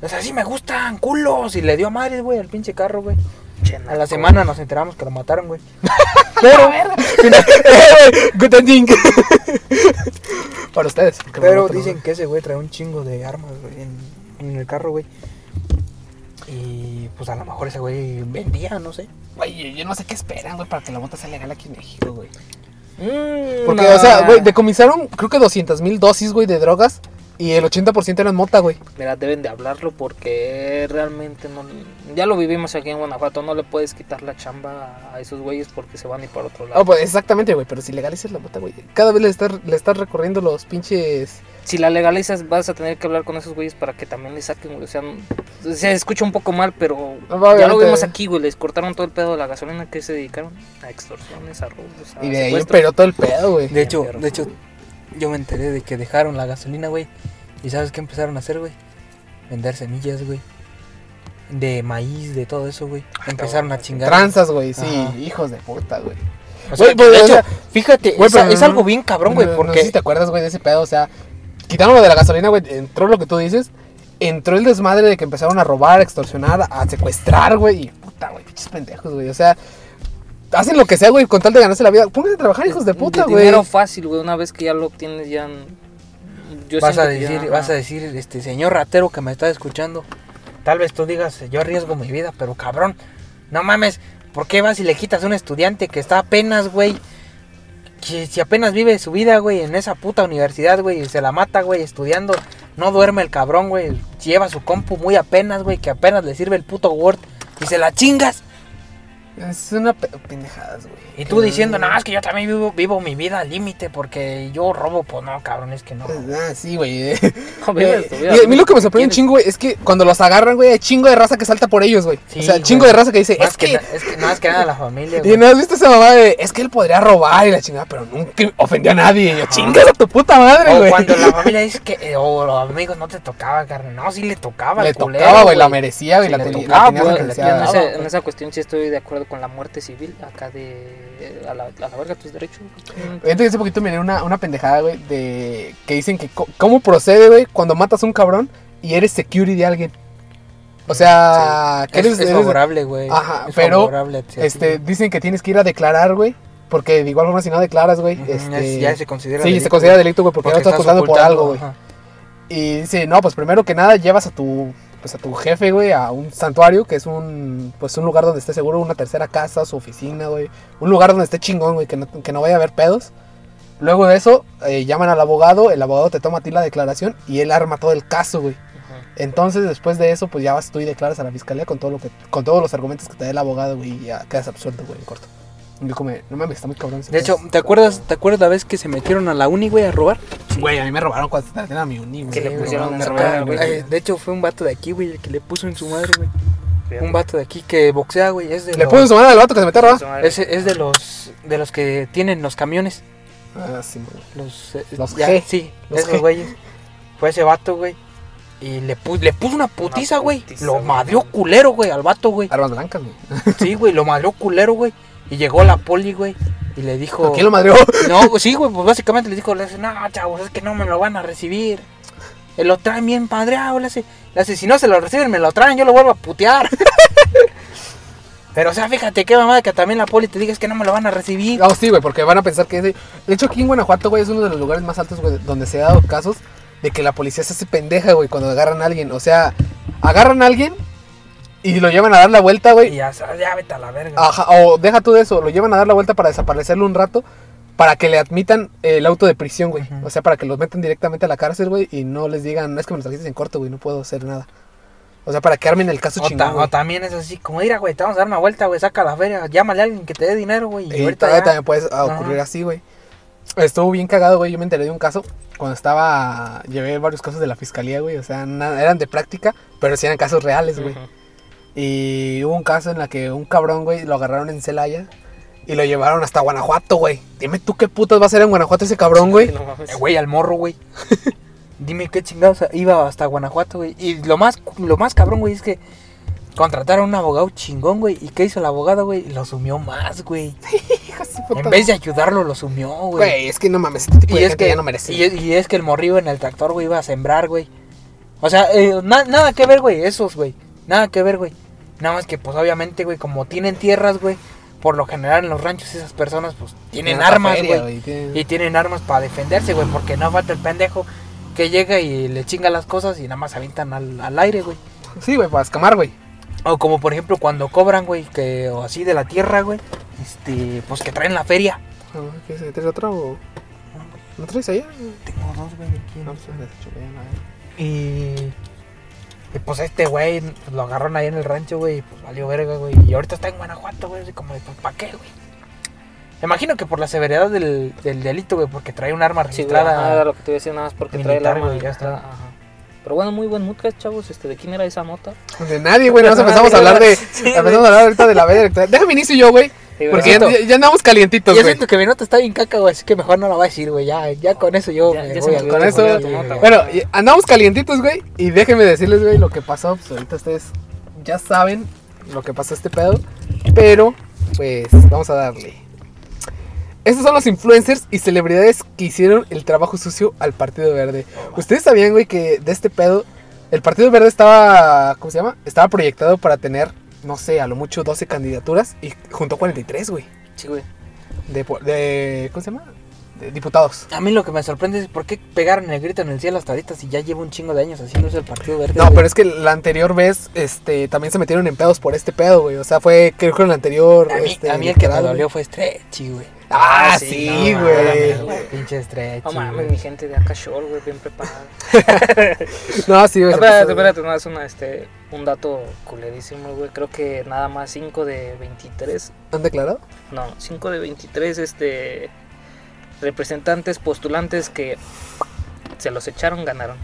O sea, sí me gustan, culos. Y le dio a madres, güey, al pinche carro, güey. A la semana nos enteramos que lo mataron, güey. Pero, ending. Para ustedes. pero dicen que ese güey trae un chingo de armas, güey, en, en el carro, güey. Y pues a lo mejor ese güey vendía, no sé. Güey, yo no sé qué esperan, güey, para que la mota sea legal aquí en México, güey. Mm, Porque, no. o sea, güey, decomisaron creo que 200 mil dosis, güey, de drogas Y el 80% eran mota, güey. Mira, deben de hablarlo porque realmente no. Ya lo vivimos aquí en Guanajuato. No le puedes quitar la chamba a esos güeyes porque se van y para otro lado. Ah, pues exactamente, güey. Pero si legalizas la mota, güey. Cada vez le estás, le estás recorriendo los pinches. Si la legalizas, vas a tener que hablar con esos güeyes para que también le saquen, güey. O sea, se escucha un poco mal, pero ya lo vimos aquí, güey. Les cortaron todo el pedo de la gasolina que se dedicaron a extorsiones, a robos, a Y de ahí emperó todo el pedo, güey. De hecho, de hecho, yo me enteré de que dejaron la gasolina, güey. ¿Y sabes qué empezaron a hacer, güey? Vender semillas, güey. De maíz, de todo eso, güey. Empezaron a chingar. Tranzas, güey. Sí, Ajá. hijos de puta, güey. O sea, Güey, pues, de o hecho, sea, fíjate, Güey, es, pero es no- algo bien cabrón, güey, No- No, porque... sé si te acuerdas, güey, de ese pedo. O sea, quitando lo de la gasolina, güey, entró lo que tú dices. Entró el desmadre de que empezaron a robar, a extorsionar, a secuestrar, güey. Y puta, güey, pinches pendejos, güey. O sea, hacen lo que sea, güey, con tal de ganarse la vida. Pónganse a trabajar, hijos de puta, güey. Dinero fácil, güey. Una vez que ya lo obtienes, ya. Yo vas a que ya- decir, vas a decir, este señor ratero que me está escuchando, tal vez tú digas, yo arriesgo mi vida, pero cabrón, no mames, ¿por qué vas y le quitas a un estudiante que está apenas, güey? Que si apenas vive su vida, güey, en esa puta universidad, güey, y se la mata, güey, estudiando, no duerme el cabrón, güey, lleva su compu muy apenas, güey, que apenas le sirve el puto Word y se la chingas. Es una pe- pendejadas, güey. Y tú diciendo, no, es que yo también vivo, vivo mi vida al límite porque yo robo, pues no, cabrón, es que no. Ah, sí, güey. No, vives tu vida, y a mí lo que me ¿qué sorprende un chingo, güey, es que cuando los agarran, güey, hay chingo de raza que salta por ellos, güey. Sí, o sea, güey. chingo de raza que dice, Más es que... na- es que más que nada la familia, Y güey. no has visto esa mamá de, es que él podría robar y la chingada, pero nunca ofendió a nadie. Y yo, chingas a tu puta madre, O güey. cuando la familia dice que, eh, o los amigos no te tocaba, carnal. No, sí le tocaba. Le culero, tocaba, güey, la merecía, güey, Sí, la, le tenía- tocaba, la tenía güey. en esa cuestión sí estoy de acuerdo con la muerte civil, acá de a la, a la verga tus derechos. Que hace poquito miré una, una pendejada, güey, de que dicen que cómo procede, güey, cuando matas a un cabrón y eres security de alguien. O sea, que Es, eres, es eres- favorable, güey. Ajá, Es pero, favorable este, dicen que tienes que ir a declarar, güey, porque de igual forma si no declaras, güey, este, es- ya se considera sí, se considera delito, güey, porque, ya porque estás estás acusando por algo, güey. Y dice, no, pues primero que nada llevas a tu pues a tu jefe, güey, a un santuario, que es un pues un lugar donde esté seguro, una tercera casa, su oficina, güey, un lugar donde esté chingón, güey, que no, que no vaya a haber pedos. Luego de eso, eh, llaman al abogado, el abogado te toma a ti la declaración y él arma todo el caso, güey. Entonces, después de eso, pues ya vas tú y declaras a la fiscalía con todo lo que con todos los argumentos que te dé el abogado, güey, y ya quedas absuelto, güey, en corto. Y yo como, no mames, está muy cabrón. ese De hecho. ¿te acuerdas, ¿te acuerdas la vez que se metieron a la uni, güey, a robar? güey, a mí me robaron cuando estaba en mi uni, güey. Que le pusieron robaron, cara, güey. Eh, de hecho, fue un vato de aquí, güey, el que le puso en su madre, güey. Un vato de aquí que boxea, güey. Es de Le los, puso en su mano al vato que se metió a robar. es, es de los de los que tienen los camiones. Ah, sí, güey. Los, eh, Los ya, G. Sí, Los esos G. güeyes. Fue ese vato, güey. Y le, pu- le puso una putiza, güey. putiza, Lo güey. madrió culero, güey, al vato, güey. Armas blancas, güey. Sí, güey, lo madrió culero, güey. Y llegó la poli, güey. Y le dijo. ¿Quién lo madreó? No, pues sí, güey, pues básicamente le dijo, le dice, no, chavos, es que no me lo van a recibir. Lo traen bien padreado, le hace, le hace, si no se lo reciben, me lo traen, yo lo vuelvo a putear. Pero, o sea, fíjate qué mamada que también la poli te diga es que no me lo van a recibir. No, sí, güey, porque van a pensar que... De hecho, aquí en Guanajuato, güey, es uno de los lugares más altos, güey, donde se ha dado casos de que la policía se hace pendeja, güey, cuando agarran a alguien. O sea, agarran a alguien y lo llevan a dar la vuelta, Y güey. ya, sabes, ya vete a la verga. Ajá, o deja tú de eso, lo llevan a dar la vuelta para desaparecerlo un rato para que le admitan el auto de prisión, güey. O sea, para que los metan directamente a la cárcel, güey, y no les digan, es que me lo trajiste en corto, güey, no puedo hacer nada. O sea, para que armen el caso o, chingón, ta- o también es así, como, mira, güey, te vamos a dar una vuelta, güey, saca la feria, llámale a alguien que te dé dinero, güey. Y Y ahorita ya- también puede ocurrir así, güey. Estuvo bien cagado, güey. Yo me enteré de un caso cuando estaba. Llevé varios casos de la fiscalía, güey. O sea, eran de práctica, pero sí eran casos reales, güey. Y hubo un caso en la que un cabrón, güey, lo agarraron en Celaya y lo llevaron hasta Guanajuato, güey. Dime tú qué putas va a hacer en Guanajuato ese cabrón, güey. No. Eh, Güey, al morro, güey. Dime qué chingados iba hasta Guanajuato, güey. Y lo más, lo más cabrón, güey, es que contrataron a un abogado chingón, güey. ¿Y qué hizo el abogado, güey? Lo sumió más, güey. En vez de ayudarlo, lo sumió, güey. Güey, es que no mames, este tipo Y de es, gente que, ya no merece. y, es, y es que el morrillo en el tractor, güey, iba a sembrar, güey. O sea, eh, na- nada que ver, güey, esos, güey. Nada que ver, güey. Nada más que, pues, obviamente, güey, como tienen tierras, güey. Por lo general en los ranchos esas personas, pues, tienen armas, güey. Y tienen armas para defenderse, güey, porque no falta el pendejo que llega y le chinga las cosas y nada más avientan al, al aire, güey. Sí, güey, para escamar, güey. O como por ejemplo cuando cobran, güey, que o así de la tierra, güey, este, pues que traen la feria. Ah, ¿Quieres meter otro o.? ¿No traes allá? Tengo dos, güey, aquí. No, pues. Y, y pues este güey pues, lo agarraron ahí en el rancho, güey, y pues valió verga, güey. Y ahorita está en Guanajuato, güey, así como de, pues, ¿para qué, güey? Me imagino que por la severidad del, del delito, güey, porque trae un arma Sí, registrada. ajá, era lo que te iba a decir nada más porque trae el arma güey, y ya está. Ajá. Pero bueno, muy buen moodcast, chavos. Este, ¿De quién era esa nota? De nadie, güey. Nos empezamos a hablar de. Sí, empezamos a hablar ahorita de la veda electoral. Déjame inicio yo, güey. Sí. Porque ya, siento- ya- ya andamos calientitos, yo güey. siento que mi nota está bien caca, güey, así que mejor no la voy a decir, güey. Ya, ya con eso yo Ya- me ya voy a con eso- nota. Bueno, y andamos calientitos, güey. Y déjenme decirles, güey, lo que pasó. Pues ahorita ustedes ya saben lo que pasó este pedo. Pero, pues, vamos a darle. Estos son los influencers y celebridades que hicieron el trabajo sucio al Partido Verde. Ustedes sabían, güey, que de este pedo, el Partido Verde estaba, ¿cómo se llama? Estaba proyectado para tener, no sé, a lo mucho 12 candidaturas y juntó 43, güey. Sí, güey. De, de, ¿cómo se llama? Diputados. A mí lo que me sorprende es por qué pegaron el grito en el cielo hasta ahorita si ya llevo un chingo de años haciendo eso el Partido Verde. No, güey. pero es que la anterior vez, este, también se metieron en pedos por este pedo, güey. O sea, fue, creo que en la anterior. A mí, este, a mí el que me dolió güey. fue Stretchy, güey. Ah, Ah, sí, sí, no, güey. mames, Pinche Stretchy. No mames, güey. mi gente de acá short, güey, bien preparada. No, sí, güey. espérate, espérate, no, es una, este, un dato culerísimo, güey. Creo que nada más 5 de 23, ¿Han declarado? no, 5 de 23, este, representantes, postulantes que se los echaron, ganaron.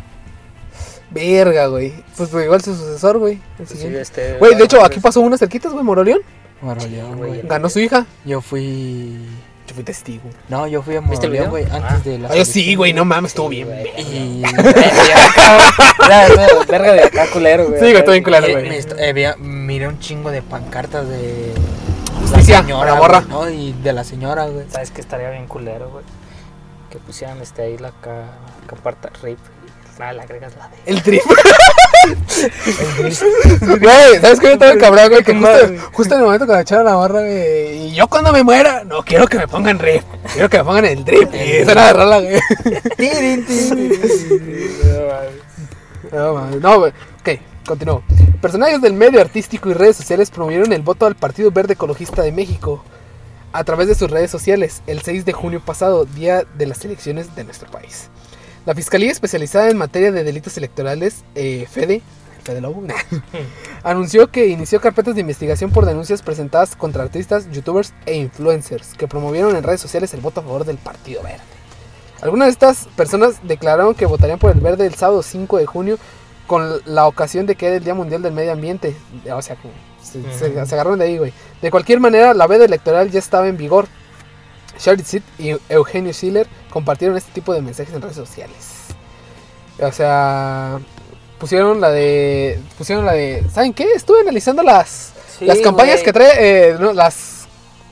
Verga, güey. Pues güey, igual su sucesor, güey. el Sí, este, Güey, de hecho, pues, aquí pasó unas cerquitas, güey, Moroleón. Moroleón, Sí, güey. Ganó su hija. Yo fui. Yo fui testigo. No, yo fui a ¿Viste el Moroleón, güey, antes Ah. de la. Ah, yo sí, güey, no mames, estuvo Sí, bien. güey. verga. Y. Verga de acá, culero, güey. Sí, güey, estoy bien culero, Eh, güey. eh, miré un chingo de pancartas de. Justicia, la la morra. güey, ¿no? Y de la señora, güey. ¿Sabes que estaría bien culero, güey? Que pusieran este ahí la ca, caparta RIP. Nada, le agregas la de. El trip. Güey, ¿sabes qué? Yo estaba cabrón, güey. Que justo, justo en el momento cuando echaron la barra, güey. Y yo cuando me muera, no quiero que me pongan rip. Quiero que me pongan el drip. Y eso era de rola, güey. Tirin, tirin. No, mames. No, güey. Ok, continúo. Personajes del medio artístico y redes sociales promovieron el voto al Partido Verde Ecologista de México a través de sus redes sociales el 6 de junio pasado, día de las elecciones de nuestro país. La Fiscalía Especializada en Materia de Delitos Electorales, eh, FEDE, Fede Lobo, anunció que inició carpetas de investigación por denuncias presentadas contra artistas, youtubers e influencers que promovieron en redes sociales el voto a favor del Partido Verde. Algunas de estas personas declararon que votarían por el verde el sábado 5 de junio con la ocasión de que era el Día Mundial del Medio Ambiente. O sea, se, se- se agarraron de ahí, güey. De cualquier manera, la veda electoral ya estaba en vigor. Charlie Sid y Eugenio Schiller compartieron este tipo de mensajes en redes sociales. O sea, pusieron la de. Pusieron la de. ¿Saben qué? Estuve analizando las, las campañas que trae. eh, no, las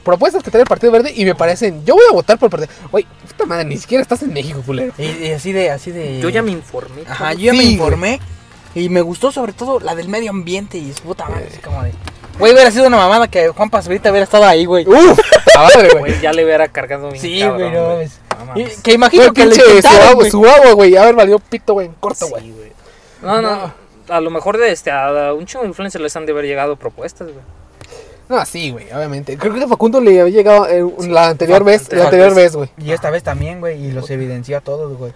propuestas que trae el Partido Verde y me parecen. Yo voy a votar por el Partido. Güey, puta madre, ni siquiera estás en México, culero. Y, y así de, así de. Yo ya me informé. Ajá, yo ya me informé. Y me gustó sobre todo la del medio ambiente y su puta madre. Así como de. Güey, hubiera sido una mamada que Juan Pazurita hubiera estado ahí, güey. Uf, madre, güey. Ya le hubiera cargado mi Sí, cabrón, güey, no mames. No Y-. Que imagino Güey, que le pinche su intentaron, agua, güey. su agua, güey. A ver, valió pito, güey. en Corto, güey. Sí, güey. No, no, a lo mejor de este, a un chingo de influencers les han de haber llegado propuestas, güey. No, sí, güey, obviamente. Creo que a Facundo le había llegado eh, la anterior vez, la anterior vez, güey. Y esta vez también, güey, y los evidenció a todos, güey.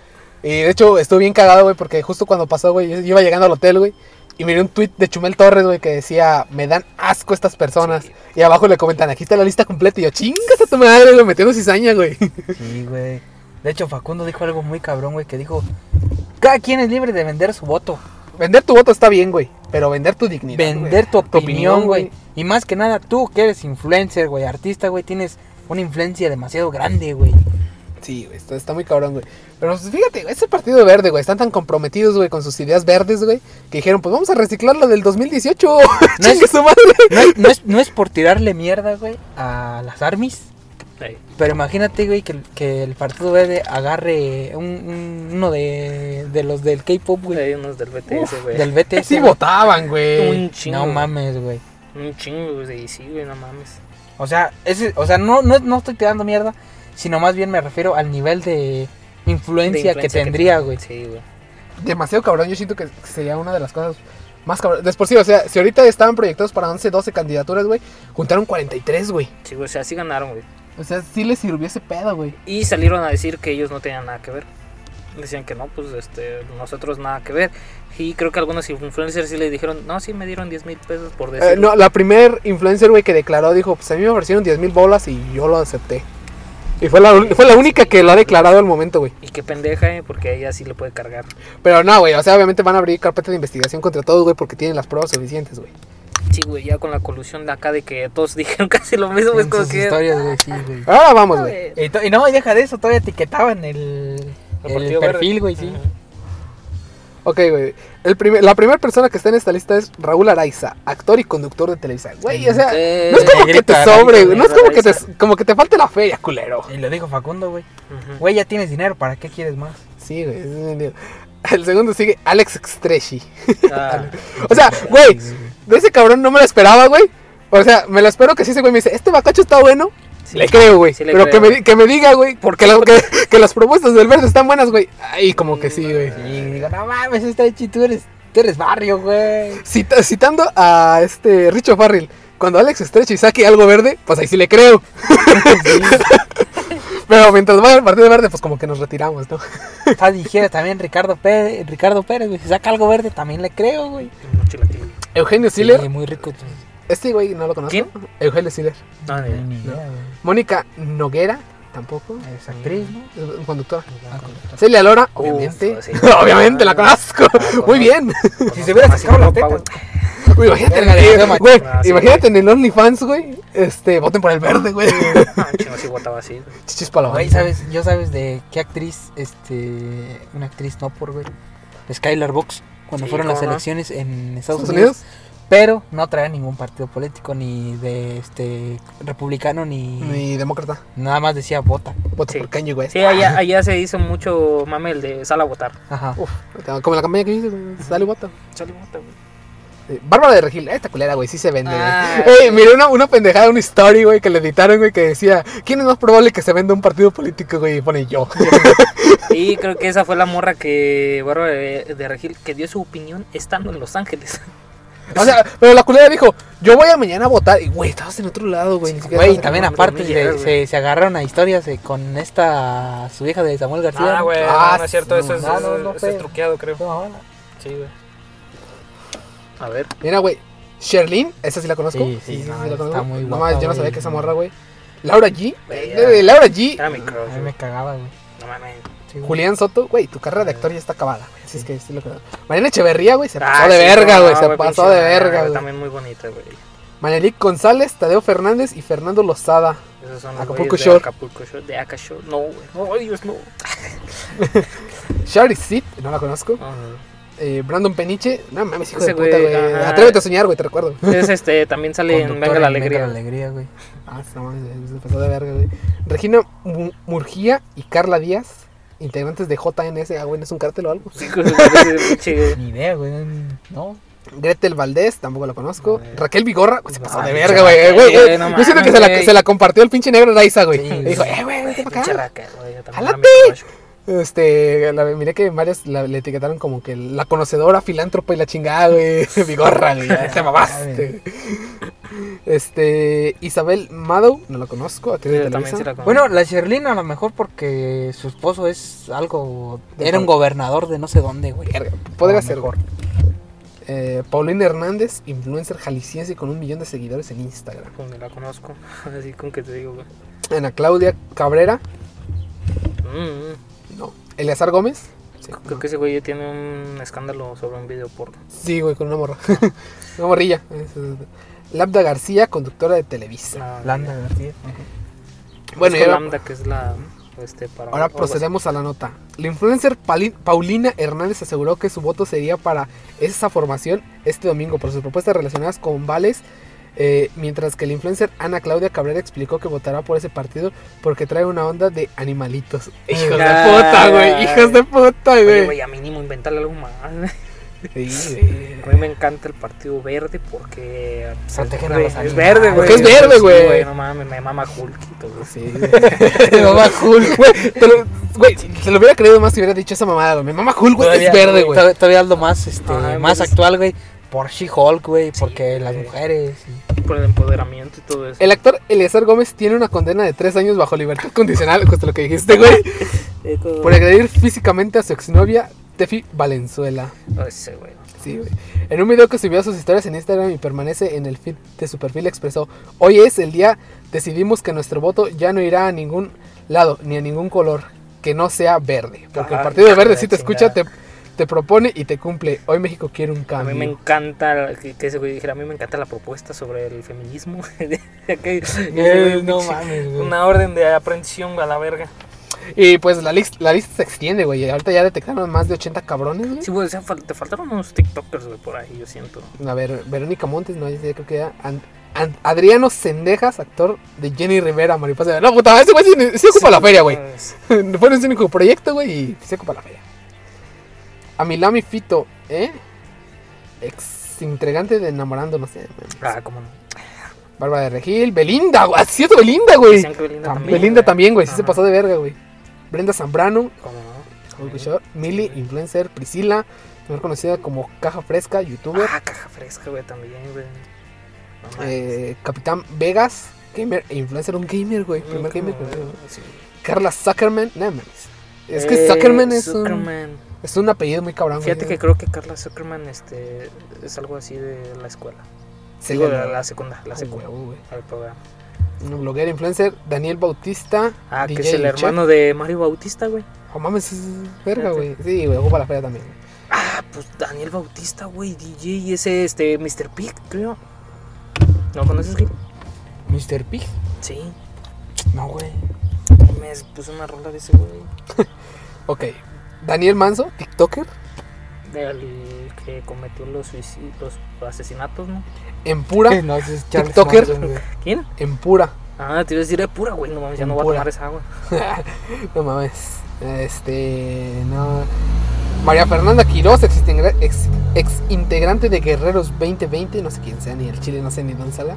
Y de hecho, estuve bien cagado, güey, porque justo cuando pasó, güey, yo iba llegando al hotel, güey. Y miré un tweet de Chumel Torres, güey, que decía, me dan asco estas personas. Sí. Y abajo le comentan, aquí está la lista completa. Y yo, chingas a tu madre, güey, metiendo cizaña, güey. Sí, güey. De hecho, Facundo dijo algo muy cabrón, güey, que dijo, cada quien es libre de vender su voto. Vender tu voto está bien, güey. Pero vender tu dignidad. Vender güey. tu opinión, güey. Y más que nada, tú que eres influencer, güey, artista, güey, tienes una influencia demasiado grande, güey. Sí, güey, está, está muy cabrón, güey. Pero pues, fíjate, güey, ese partido verde, güey, están tan comprometidos, güey, con sus ideas verdes, güey, que dijeron, pues vamos a reciclar la del 2018. No ¡Chingue es- su madre! No, es- no es, no es por tirarle mierda, güey, a las armies. Pero imagínate, güey, que, el- que el Partido Verde agarre un, un- uno de, de los del K-pop, güey. Hay unos del BTS, güey. Del BTS. Sí güey. votaban, güey. Un chingo. No mames, güey. Un chingo, güey. Sí, güey, no mames. O sea, ese, o sea no, no, no estoy tirando mierda, sino más bien me refiero al nivel de influencia, De que tendría, güey. Sí, güey. Demasiado cabrón, yo siento que sería una de las cosas más cabrón. Después sí, o sea, si ahorita estaban proyectados para 11, 12 candidaturas, güey, juntaron 43, güey. Sí, güey, o sea, sí ganaron, güey. O sea, sí les sirvió ese pedo, güey. Y salieron a decir que ellos no tenían nada que ver. Decían que no, pues este, nosotros nada que ver. Y creo que algunos influencers sí le dijeron, no, sí me dieron 10 mil pesos por decir. Eh, no, la primer influencer, güey, que declaró dijo, pues a mí me ofrecieron 10 mil bolas y yo lo acepté. Y fue la, fue la única que lo ha declarado al momento, güey. Y qué pendeja, eh, porque ella sí le puede cargar. Pero no, güey, o sea, obviamente van a abrir carpeta de investigación contra todos, güey, porque tienen las pruebas suficientes, güey. Sí, güey, ya con la colusión de acá de que todos dijeron casi lo mismo, es En como sus que... historias, güey, sí, güey. Ahora vamos, güey. güey. Y, no, deja de eso, todavía etiquetaban el, El perfil, güey, sí. Ok, güey. El primer, la primera persona que está en esta lista es Raúl Araiza, actor y conductor de Televisa. Güey, o sea, Eh, no es como que Negrito te sobre, güey. No es como que te, como que te falte la feria, culero. Y lo dijo Facundo, güey. Güey, ya tienes dinero, ¿para qué quieres más? Sí, güey. El segundo sigue Alex Extreshi. Ah, O sea, güey, de ese cabrón no me lo esperaba, güey. O sea, me lo espero que sí ese güey me dice, este bacacho está bueno. Sí. le creo, güey. sí Pero creo. Que, me, que me diga, güey, ¿Por porque que, que las propuestas del verde están buenas, güey. Ay, como que sí, güey. Y digo, no mames, está hecho, tú eres, tú eres barrio, güey. Cita- citando a este Richo Farrell, cuando Alex Estrechi saque algo verde, pues ahí sí le creo. Pero mientras vaya el partido verde, pues como que nos retiramos, ¿no? Sea, dijera también Ricardo Pérez, Ricardo Pérez, güey. Si saca algo verde, también le creo, güey. chilaquil. Eugenio Siller, Sí, muy rico. pues. Este güey no lo conozco. ¿Quién? Eugenio Siller. No, ni idea. Ni idea, güey. Mónica Noguera, tampoco. Es actriz, ¿no? Es Conductora. Ah, con- Celia Lora, Uf, obviamente. sí. obviamente la conozco. Muy bien. Si se hubiera Así sacado la teta, Uy, imagínate, en el- güey. Ah, imagínate en el OnlyFans, güey. Este, voten por el verde, güey. Ah, chino, sí votaba así. Chichis para la Güey. ¿sabes? Yo sabes de qué actriz, este, una actriz no por, güey, Skylar Box, cuando Sí, fueron las ¿cómo no? elecciones en Estados, ¿Estados Unidos, Unidos? Pero no traía ningún partido político, ni de, este, republicano, ni, Mi demócrata. nada más decía vota. Voto Sí. por Kanye, güey. Sí, allá, allá se hizo mucho mame el de sal a votar. Ajá. Uf, como la campaña que hice, güey. Sale y vota. Sal y vota, güey. Bárbara de Regil, esta culera, güey, sí se vende, güey. Ah, Ey, miré una, una pendejada, una story, güey, que le editaron, güey, que decía, ¿quién es más probable que se venda un partido político, güey? Y pone yo. Y creo que esa fue la morra que, Bárbara de, de Regil, que dio su opinión estando en Los Ángeles. O sea, pero la culera dijo, yo voy a mañana a votar. Y, güey, estabas en otro lado, güey. ni siquiera Güey, estabas también aparte se, güey. se, se agarraron a historias eh, con esta, su hija de Samuel García. Ah, güey, Ah, no, no es cierto, no, eso es, no, no, no eso es truqueado, creo. No, no. Sí, güey. A ver. Mira, güey, Sherlyn, esa sí la conozco. Sí, sí, no, la está conozco. muy No guapa, más, yo no güey. sabía que esa morra, güey. Laura G. Laura G. Era mi crush, A mí me cagaba, güey. No mames. Sí. Julián Soto, güey, tu carrera de actor ya está acabada, güey. Así es que sí lo creo. Mariana Echeverría, güey, se pasó Ah, de sí, verga, no, güey. Se pasó pinche de verga, güey. También muy bonita, güey. Manelik González, Tadeo Fernández y Fernando Lozada. Esos son los Acapulco Shore. De Acapulco Shore. De Aca Shore. No, güey. No, Dios, no. Shari no la conozco. Eh, Brandon Peniche, no mames, hijo Ese de puta, güey. Atrévete a soñar, güey, te recuerdo. Es este, también sale en Venga la Alegría. Venga la Alegría, güey. Ah, no mames, se pasó de verga, güey. Regina Mu- Murgía y Carla Díaz, integrantes de JNS. Ah, güey, ¿no es un cártel o algo? Ni idea, güey. No. Gretel Valdés, tampoco la conozco. Ver. Raquel Vigorra, se pasó Ah, de pinche verga, güey. Güey, no Yo siento que se la, se la compartió el pinche negro Raiza, güey. Sí, Le dijo, eh, güey, vente para acá. Este, la, miré que varias la- le etiquetaron como que la conocedora, filántropa y la chingada, güey. Vigorra, güey. Te mamaste. Este, Isabel Madow, no la conozco. Aquí Sí, de yo también Televisa. sí la conozco. Bueno, la Sherlyn a lo mejor porque su esposo es algo. De Era un gobernador de no sé dónde, güey. Podría ser, mejor. güey. Eh, Paulina Hernández, influencer jalisciense con un millón de seguidores en Instagram. Pues me la conozco. Así con que te digo, güey. Ana Claudia Cabrera, Mm, mm. Eleazar Gómez, sí, Creo que ese güey ya tiene un escándalo sobre un video porno. sí, güey, con una morra. una morrilla. Lambda García, conductora de Televisa. No, Landa García. Bueno, es y con ahora, Lambda, que es la. Este, para ahora procedemos a la nota. La influencer Pali- Paulina Hernández aseguró que su voto sería para esa formación este domingo por sus propuestas relacionadas con vales. Eh, mientras que la influencer Ana Claudia Cabrera explicó que votará por ese partido porque trae una onda de animalitos. Hijos de puta, güey. Hijos de puta, güey. güey, a mínimo inventarle algo más. Sí, sí. A mí me encanta el partido verde porque pues, es Protegen a verde, los es verde, güey. Porque es verde, Sí, güey. No mames, me mama Hulk y todo. Sí, güey. mamá Hulk, güey. te lo- Güey, se lo hubiera creído más si hubiera dicho esa mamada, güey. Mi mamá Hulk, güey, es verde, güey. Todavía, todavía algo más, este, Ajá, más pues, actual, güey. Por She-Hulk, güey. Sí, Porque las mujeres. y- por el empoderamiento y todo eso. El actor Eleazar Gómez tiene una condena de tres años bajo libertad condicional, justo lo que dijiste, güey, por agredir físicamente a su exnovia, Tefi Valenzuela. Oh, ese, güey. Sí, güey. En un video que subió a sus historias en Instagram y permanece en el feed de su perfil expresó, hoy es el día, decidimos que nuestro voto ya no irá a ningún lado, ni a ningún color, que no sea verde. Porque el Partido hija Verde de sí te escucha, te, chingada. Te propone y te cumple. Hoy México quiere un A cambio. mí me encanta, que, que ese güey dijera, a mí me encanta la propuesta sobre el feminismo. Que- Eh, no mames, güey. Una orden de aprehensión a la verga. Y pues la, lis- la lista se extiende, güey. Ahorita ya detectaron más de 80 cabrones, güey. Sí, güey, o sea, te faltaron unos TikTokers, güey, por ahí, yo siento. A ver, Verónica Montes, no, ya creo que ya. An- An- Adriano Sendejas, actor de Jenny Rivera, Mariposa. No, puta, ese güey sí, sí ocupa la feria, güey. Fue su único proyecto, güey, y se ocupa la feria. Amilami Fito, ¿eh? Ex integrante de Enamorando, no sé. Ah, cómo no. Bárbara de Regil, Belinda, güey. Así es Belinda, güey. Belinda también. Belinda también, güey. Sí se pasó de verga, güey. Brenda Zambrano, ¿Cómo no? Mili, influencer, Priscila, mejor conocida como Caja Fresca, youtuber. Ah, caja fresca, güey, también, güey. No. Eh, Capitán Vegas, gamer e influencer, un gamer, güey. Primer gamer. Sí. Carla Zuckerman, no. Es que Eh, Zuckerman es un, Zuckerman. Es un apellido muy cabrón, güey. Fíjate que creo que Carla Zuckerman este, es algo así de la escuela. Sí, Digo, la segunda, la segunda. huevo, güey. al programa. Un bloguero, influencer, Daniel Bautista. Ah, DJ que es el chef. hermano de Mario Bautista, güey. Oh, mames, es verga, güey. Sí, güey, ocupa la feria también. güey. Ah, pues Daniel Bautista, güey, DJ y ese, este, Mr. Pig, creo. ¿No conoces, güey? Mr. Pig. Sí, No, güey. me puse una rola de ese, güey. Ok. Daniel Manso, TikToker. Del que cometió los, los asesinatos, ¿no? En pura. No, ese es TikToker. Manson. ¿Quién? En pura. Ah, te iba a decir, es pura, güey, no mames, ya no voy a tomar esa agua. no mames. Este. No. María Fernanda Quiroz, ex, ex- ex integrante de Guerreros 2020. No sé quién sea, ni el Chile, no sé ni dónde salga.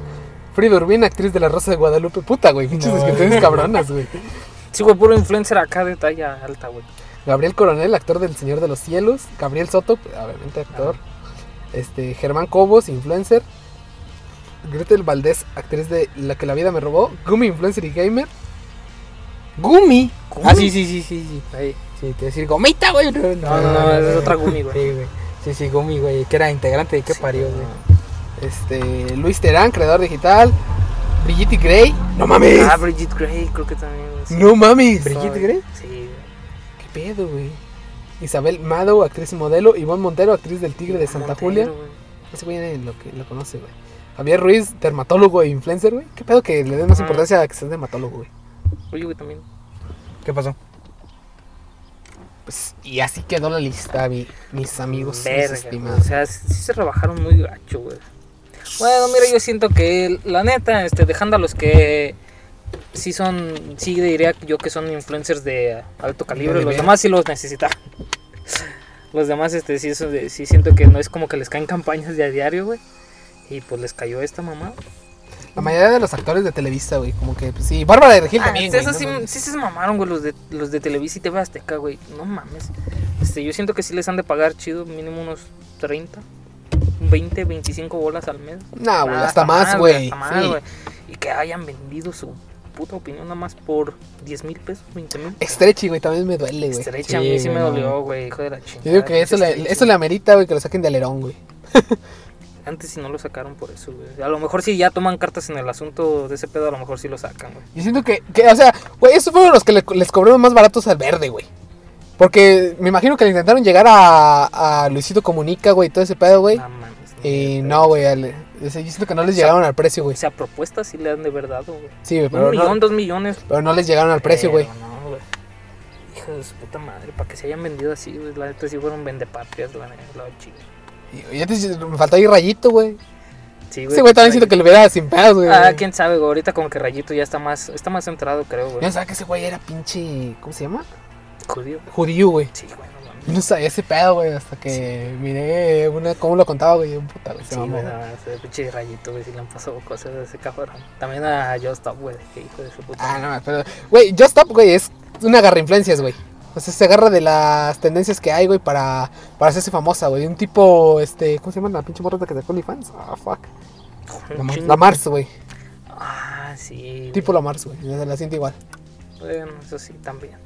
Frida Urbina, actriz de La Rosa de Guadalupe. Puta, güey. Pinches No, descripciones cabronas, güey. Sí, güey, puro influencer acá de talla alta, güey. Gabriel Coronel, actor del Señor de los Cielos. Gabriel Soto, obviamente actor. Este, Germán Cobos, influencer. Gretel Valdés, actriz de La que la vida me robó. Gumi, influencer y gamer. Gumi. Ah, sí, sí, sí, sí, sí. Ahí. Sí, te decir gomita, güey. No, No, no, no, es otra Gumi, güey. Sí, güey. Sí, sí, Gumi, güey. Que era integrante de qué Sí, parió, güey. Este, Luis Terán, creador digital. Brigitte Gray. No mames. Ah, Brigitte Gray, creo que también. sí. no mames. Brigitte. Gray? Sí, güey. ¿Qué pedo, güey? Isabel Mado, actriz y modelo. Ivonne Montero, actriz del Tigre de Santa Montero, Julia. güey. Ese güey lo, que, lo conoce, güey. Javier Ruiz, dermatólogo e influencer, güey. ¿Qué pedo que le den más Ah. importancia a que seas dermatólogo, güey? Oye, güey, también. ¿Qué pasó? Pues, y así quedó la lista, mi- mis amigos, Verga, estimados. O sea, sí se rebajaron muy gacho, güey. Bueno, mira, yo siento que la neta, este, dejando a los que sí son, sí diría yo que son influencers de alto calibre, los demás sí los necesitan. Los demás, este, sí, eso de- sí siento que no es como que les caen campañas de a diario, güey. Y pues les cayó esta mamá. La mayoría de los actores de Televisa, güey, como que, pues sí. Bárbara de Regil Ah, también, güey, sí, no mames. sí se mamaron, güey, los de, los de Televisa y TV Azteca, güey. No mames. Este, yo siento que sí les han de pagar chido, mínimo unos 30, 20, 25 bolas al mes. Nah, güey, Ah, hasta más, güey. hasta más, Sí. güey. Y que hayan vendido su puta opinión nada más por 10 mil pesos, 20 mil. Estrechi, güey, también me duele, güey. Estrecha, a Sí, mí sí me dolió, güey, hijo de la chingada. Yo digo que eso le, eso le amerita, güey, que lo saquen de alerón, güey. Antes sí no lo sacaron por eso, güey. A lo mejor si ya toman cartas en el asunto de ese pedo, a lo mejor sí lo sacan, güey. Yo siento que, que, o sea, güey, esos fueron los que le- les cobraron más baratos al verde, güey. Porque me imagino que le intentaron llegar a, a Luisito Comunica, güey, todo ese pedo, güey. Y no, güey, al- yo siento que no les llegaron al precio, O güey. sea, propuestas sí le dan de verdad, güey. Sí, güey, Un pero millón, no, dos millones. pero no les llegaron al precio, güey. Pero No, güey. Hijo de su puta madre, para que se hayan vendido así, güey. La neta sí fueron vendepatrias, la neta, la ya te, me faltó ahí rayito, güey. Sí, Ese güey también siento que le hubiera sin pedos, güey. Ah, quién sabe, güey. Ahorita como que Rayito ya está más, está más centrado, creo, güey. no sabía que ese güey era pinche, ¿cómo se llama? Judío. Judío, güey. Sí, güey, no sabía ese pedo, güey, hasta que miré una, cómo lo contaba, güey. Un puta, güey. Sí, güey, no, ese pinche Rayito, güey, sí le han pasado cosas de ese cabrón. También a Just Stop, güey, que hijo de su puta Ah, no, pero, güey, Just Stop, güey, es una agarra influencias, güey. O sea, se agarra de las tendencias que hay, güey, para, para hacerse famosa, güey. Un tipo, este, ¿cómo se llama la pinche morra que sacó OnlyFans? Ah, fuck. La, Mars, chingo. la Mars, güey. Ah, sí. Tipo la Mars, güey. La, la siento igual. Bueno, eso sí, también.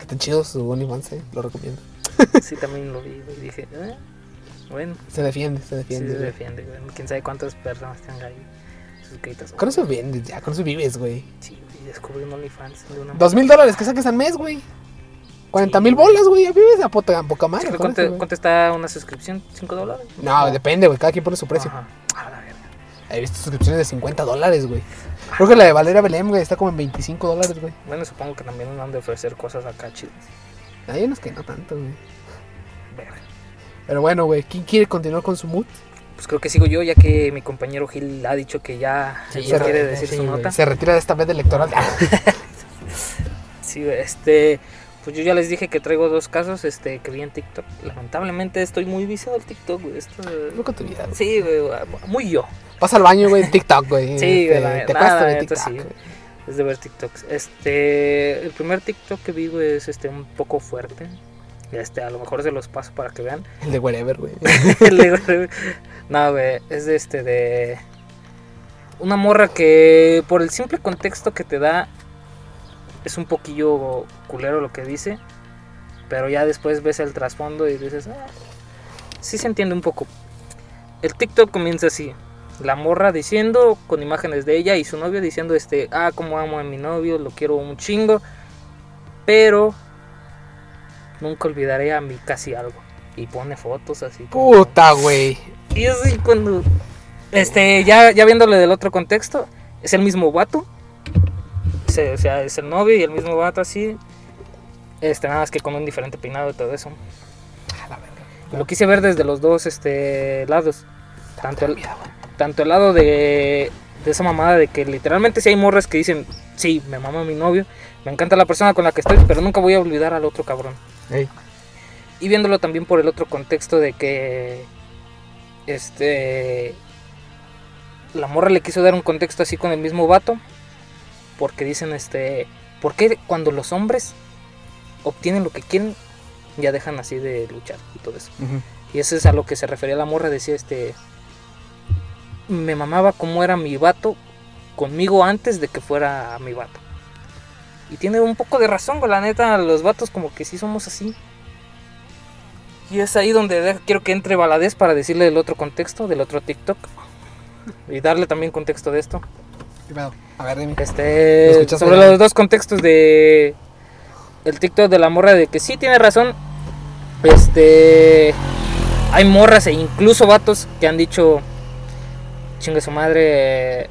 Que tan chido su OnlyFans, eh. Lo recomiendo. Sí, también lo vi, güey. Dije, eh, bueno, Se defiende, se sí defiende. se güey. defiende, güey. Quién sabe cuántas personas tengan ahí suscritas. Con eso vendes, ya. Con eso vives, güey. Sí, y descubrí un OnlyFans de una Dos mil dólares que saques al mes, güey. 40 mil Sí, bolas, güey. Ya vives a poca, poca madre. con ¿Cuánto, eso, cuánto está una suscripción? ¿5 dólares? No, depende, güey. Cada quien pone su precio. Ajá. A la verga. He visto suscripciones de 50 dólares, güey. Creo que la de Valera Belém, güey, está como en 25 dólares, güey. Bueno, supongo que también nos han de ofrecer cosas acá chidas. Hay unos que no tanto, güey. Pero bueno, güey. ¿Quién quiere continuar con su mood? Pues creo que sigo yo, ya que mi compañero Gil ha dicho que ya, Sí, ya se quiere re- decir sí, su güey. nota. Se retira de esta vez electoral. Sí, güey, este, pues yo ya les dije que traigo dos casos, este, que vi en TikTok. Lamentablemente estoy muy viciado al TikTok, güey. Esto, No con tu vida, güey. sí, güey, muy yo. Vas al baño, güey, en TikTok, güey. Sí, Este, güey, la- Te la- cuesta neta, TikTok. sí, güey. güey. Es de ver TikToks. Este, el primer TikTok que vi, güey, es este un poco fuerte. Este, a lo mejor se los paso para que vean. El de wherever, güey. El de- no, güey, es de este de una morra que por el simple contexto que te da es un poquillo culero lo que dice, pero ya después ves el trasfondo y dices, ah, sí se entiende un poco. El TikTok comienza así. La morra diciendo con imágenes de ella y su novio diciendo este, ah, como amo a mi novio, lo quiero un chingo, pero nunca olvidaré a mi casi algo. Y pone fotos así. como- Puta, güey. y así cuando. Este, ya, ya viéndole del otro contexto, es el mismo vato. Se- o sea, es el novio y el mismo vato así. Este, nada más que con un diferente peinado y todo eso. Y Lo quise ver desde los dos este, lados. Tanto el, tanto el lado de, de esa mamada de que literalmente si hay morras que dicen, sí, me mama mi novio, me encanta la persona con la que estoy, pero nunca voy a olvidar al otro cabrón. Y viéndolo también por el otro contexto de que este la morra le quiso dar un contexto así con el mismo vato porque dicen este ¿por qué cuando los hombres obtienen lo que quieren ya dejan así de luchar y todo eso? Y eso es a lo que se refería la morra, decía este me mamaba como era mi vato conmigo antes de que fuera mi vato. Y tiene un poco de razón, la neta, los vatos como que sí somos así. Y es ahí donde de- quiero que entre Baladez para decirle el otro contexto, del otro TikTok. Y darle también contexto de esto. A ver, dime. ¿Lo Este, sobre bien? los dos contextos de el TikTok de la morra de que sí tiene razón. Este, hay morras e incluso vatos que han dicho, chingue su madre,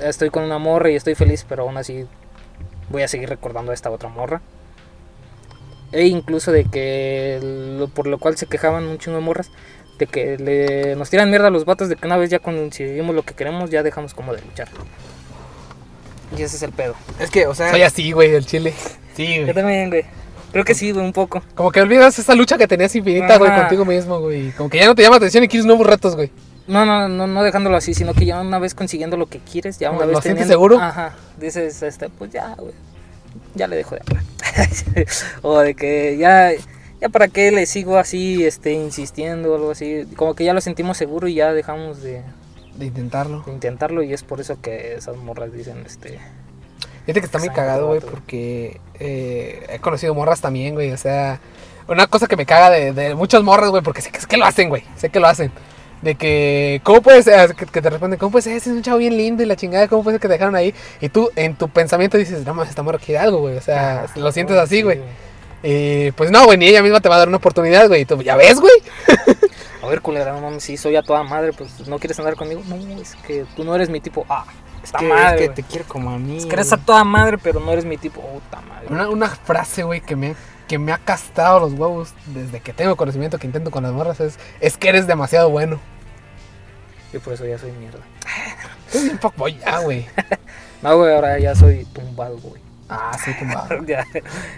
estoy con una morra y estoy feliz, pero aún así voy a seguir recordando a esta otra morra. E incluso de que lo- por lo cual se quejaban un chingo de morras de que le, nos tiran mierda a los vatos de que una vez ya conseguimos lo que queremos ya dejamos como de luchar. Y ese es el pedo. Es que, o sea, Soy así, güey, el chile. Sí, Yo güey. también, güey. Creo que sí, güey, un poco. Como que olvidas esa lucha que tenías infinita, güey, contigo mismo, güey. Como que ya no te llama atención y quieres nuevos retos, güey. No, no, no, no dejándolo así, sino que ya una vez consiguiendo lo que quieres, ya una vez ¿lo teniendo- seguro? Ajá. Dices, este, pues ya, güey. Ya le dejo de hablar. o de que ya, ya para qué le sigo así, este, insistiendo o algo así. Como que ya lo sentimos seguro y ya dejamos de, De intentarlo. de intentarlo y es por eso que esas morras dicen, este, Fíjate que está muy cagado, güey, porque eh, he conocido morras también, güey. O sea, una cosa que me caga de, de muchas morras, güey, porque sé que, sé que lo hacen, güey. Sé que lo hacen. De que, ¿cómo puede ser? Que, te responden, ¿cómo puede ser? Ese es un chavo bien lindo y la chingada, ¿cómo puede ser que te dejaron ahí? Y tú, en tu pensamiento, dices, no mames, morra quiere algo, güey. O sea, ajá, lo sientes sí, así, güey. Y pues no, güey, ni ella misma te va a dar una oportunidad, güey. Y tú, ¿ya ves, güey? A ver, culera, no mames, si soy a toda madre, pues no quieres andar conmigo. No, es que tú no eres mi tipo. Ah, está que, madre. es que te quiero como a mí. Es que eres a toda madre, pero no eres mi tipo. Puta madre. Una, una frase, güey, que me, que me ha castado los huevos desde que tengo conocimiento que intento con las morras es, es que eres demasiado bueno. Y por eso ya soy mierda. Estoy bien fuckboy ya, güey. No, güey, ahora ya soy tumbado, güey. Ah, sí, tumbado. ya,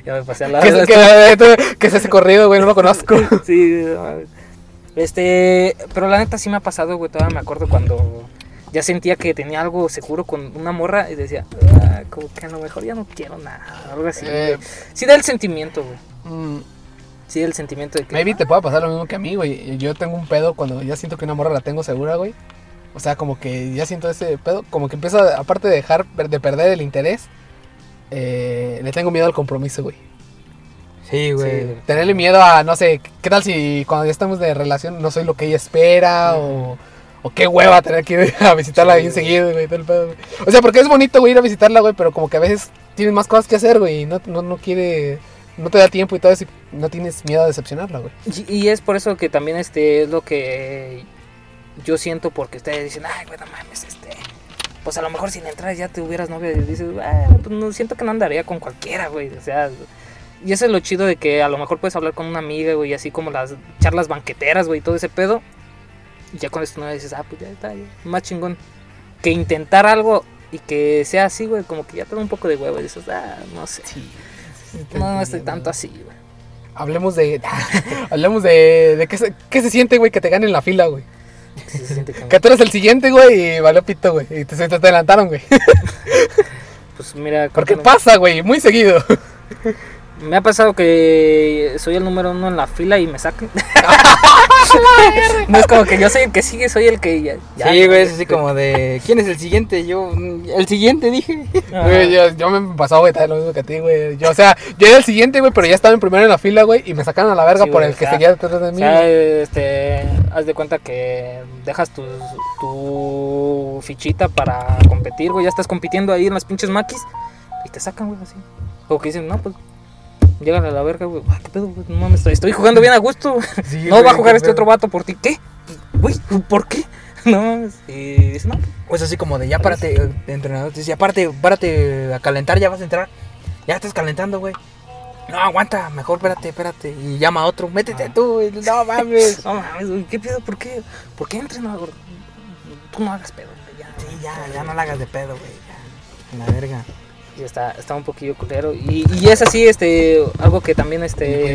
ya me pasé al lado. ¿Qué, de es- ese corrido, güey? No lo conozco. Sí, no, este, pero la neta sí me ha pasado, güey. Todavía me acuerdo cuando ya sentía que tenía algo seguro con una morra y decía, ah, como que a lo mejor ya no quiero nada, algo así. Eh. Sí da el sentimiento, güey. Mm, Sí el sentimiento de que. maybe te pueda pasar lo mismo que a mí, güey. Yo tengo un pedo cuando ya siento que una morra la tengo segura, güey. O sea, como que ya siento ese pedo. Como que empiezo, a- aparte de dejar de perder el interés, eh, le tengo miedo al compromiso, güey. Sí, güey. Sí. Tenerle miedo a, no sé, ¿qué tal si cuando ya estamos de relación no soy lo que ella espera? O, o qué hueva tener que ir a visitarla Sí, bien güey. seguido, güey. todo el pedo, güey. O sea, porque es bonito, güey, ir a visitarla, güey, pero como que a veces tienes más cosas que hacer, güey, y no, no, no quiere, no te da tiempo y todo eso, y no tienes miedo a decepcionarla, güey. Y, y es por eso que también este es lo que yo siento porque ustedes dicen, ay, güey, no mames, este. Pues a lo mejor si le entras ya te hubieras novia y dices, ah, pues no, siento que no andaría con cualquiera, güey. O sea, y eso es lo chido de que a lo mejor puedes hablar con una amiga, güey, así como las charlas banqueteras, güey, todo ese pedo. Y ya con esto no dices, ah, pues ya está, ya, más chingón. Que intentar algo y que sea así, güey, como que ya te da un poco de huevo y dices, ah, no sé. No, no estoy tanto así, güey. Hablemos de, hablemos de, de qué, se, qué se siente, güey, que te ganen la fila, güey. Sí se siente Que tú eres el siguiente, güey, y valió pito, güey. Y te, te adelantaron, güey. Pues mira, ¿Por qué pasa, güey? Muy seguido. me ha pasado que soy el número uno en la fila y me sacan. no es como que yo soy el que sigue, soy el que ya. ya- Sí, güey, es así como de. ¿Quién es el siguiente? Yo. El siguiente, dije. Güey, yo, yo me pasaba, güey, también lo mismo que a ti, güey. Yo, o sea, yo era el siguiente, güey, pero ya estaba en primero en la fila, güey, y me sacaron a la verga Sí, por güey, el que o sea, seguía detrás de O mí. sea, güey. este, haz de cuenta que dejas tu, tu fichita para competir, güey. Ya estás compitiendo ahí en las pinches maquis y te sacan, güey, así. O que dicen, no, pues, llegan a la verga, güey. Ah, ¿Qué pedo, güey? No mames, estoy, estoy jugando bien a gusto. Sí, no güey, va a jugar este pedo. otro vato por ti. ¿Qué? Güey, ¿por qué? No mames. Y dicen, no, Pues así como de ya párate, eh, el entrenador te dice, ya párate, párate a calentar, ya vas a entrar. Ya estás calentando, güey. No, aguanta, mejor espérate, espérate. Y llama a otro, métete tú, güey. No mames. no mames, güey, ¿qué pedo? ¿Por qué? ¿Por qué entrenador? Tú no hagas pedo, güey, ya. Sí, ya, ya no la hagas de pedo, güey. Ya. La verga. Y está, está un poquillo culero. Y, y es así, este, algo que también, este,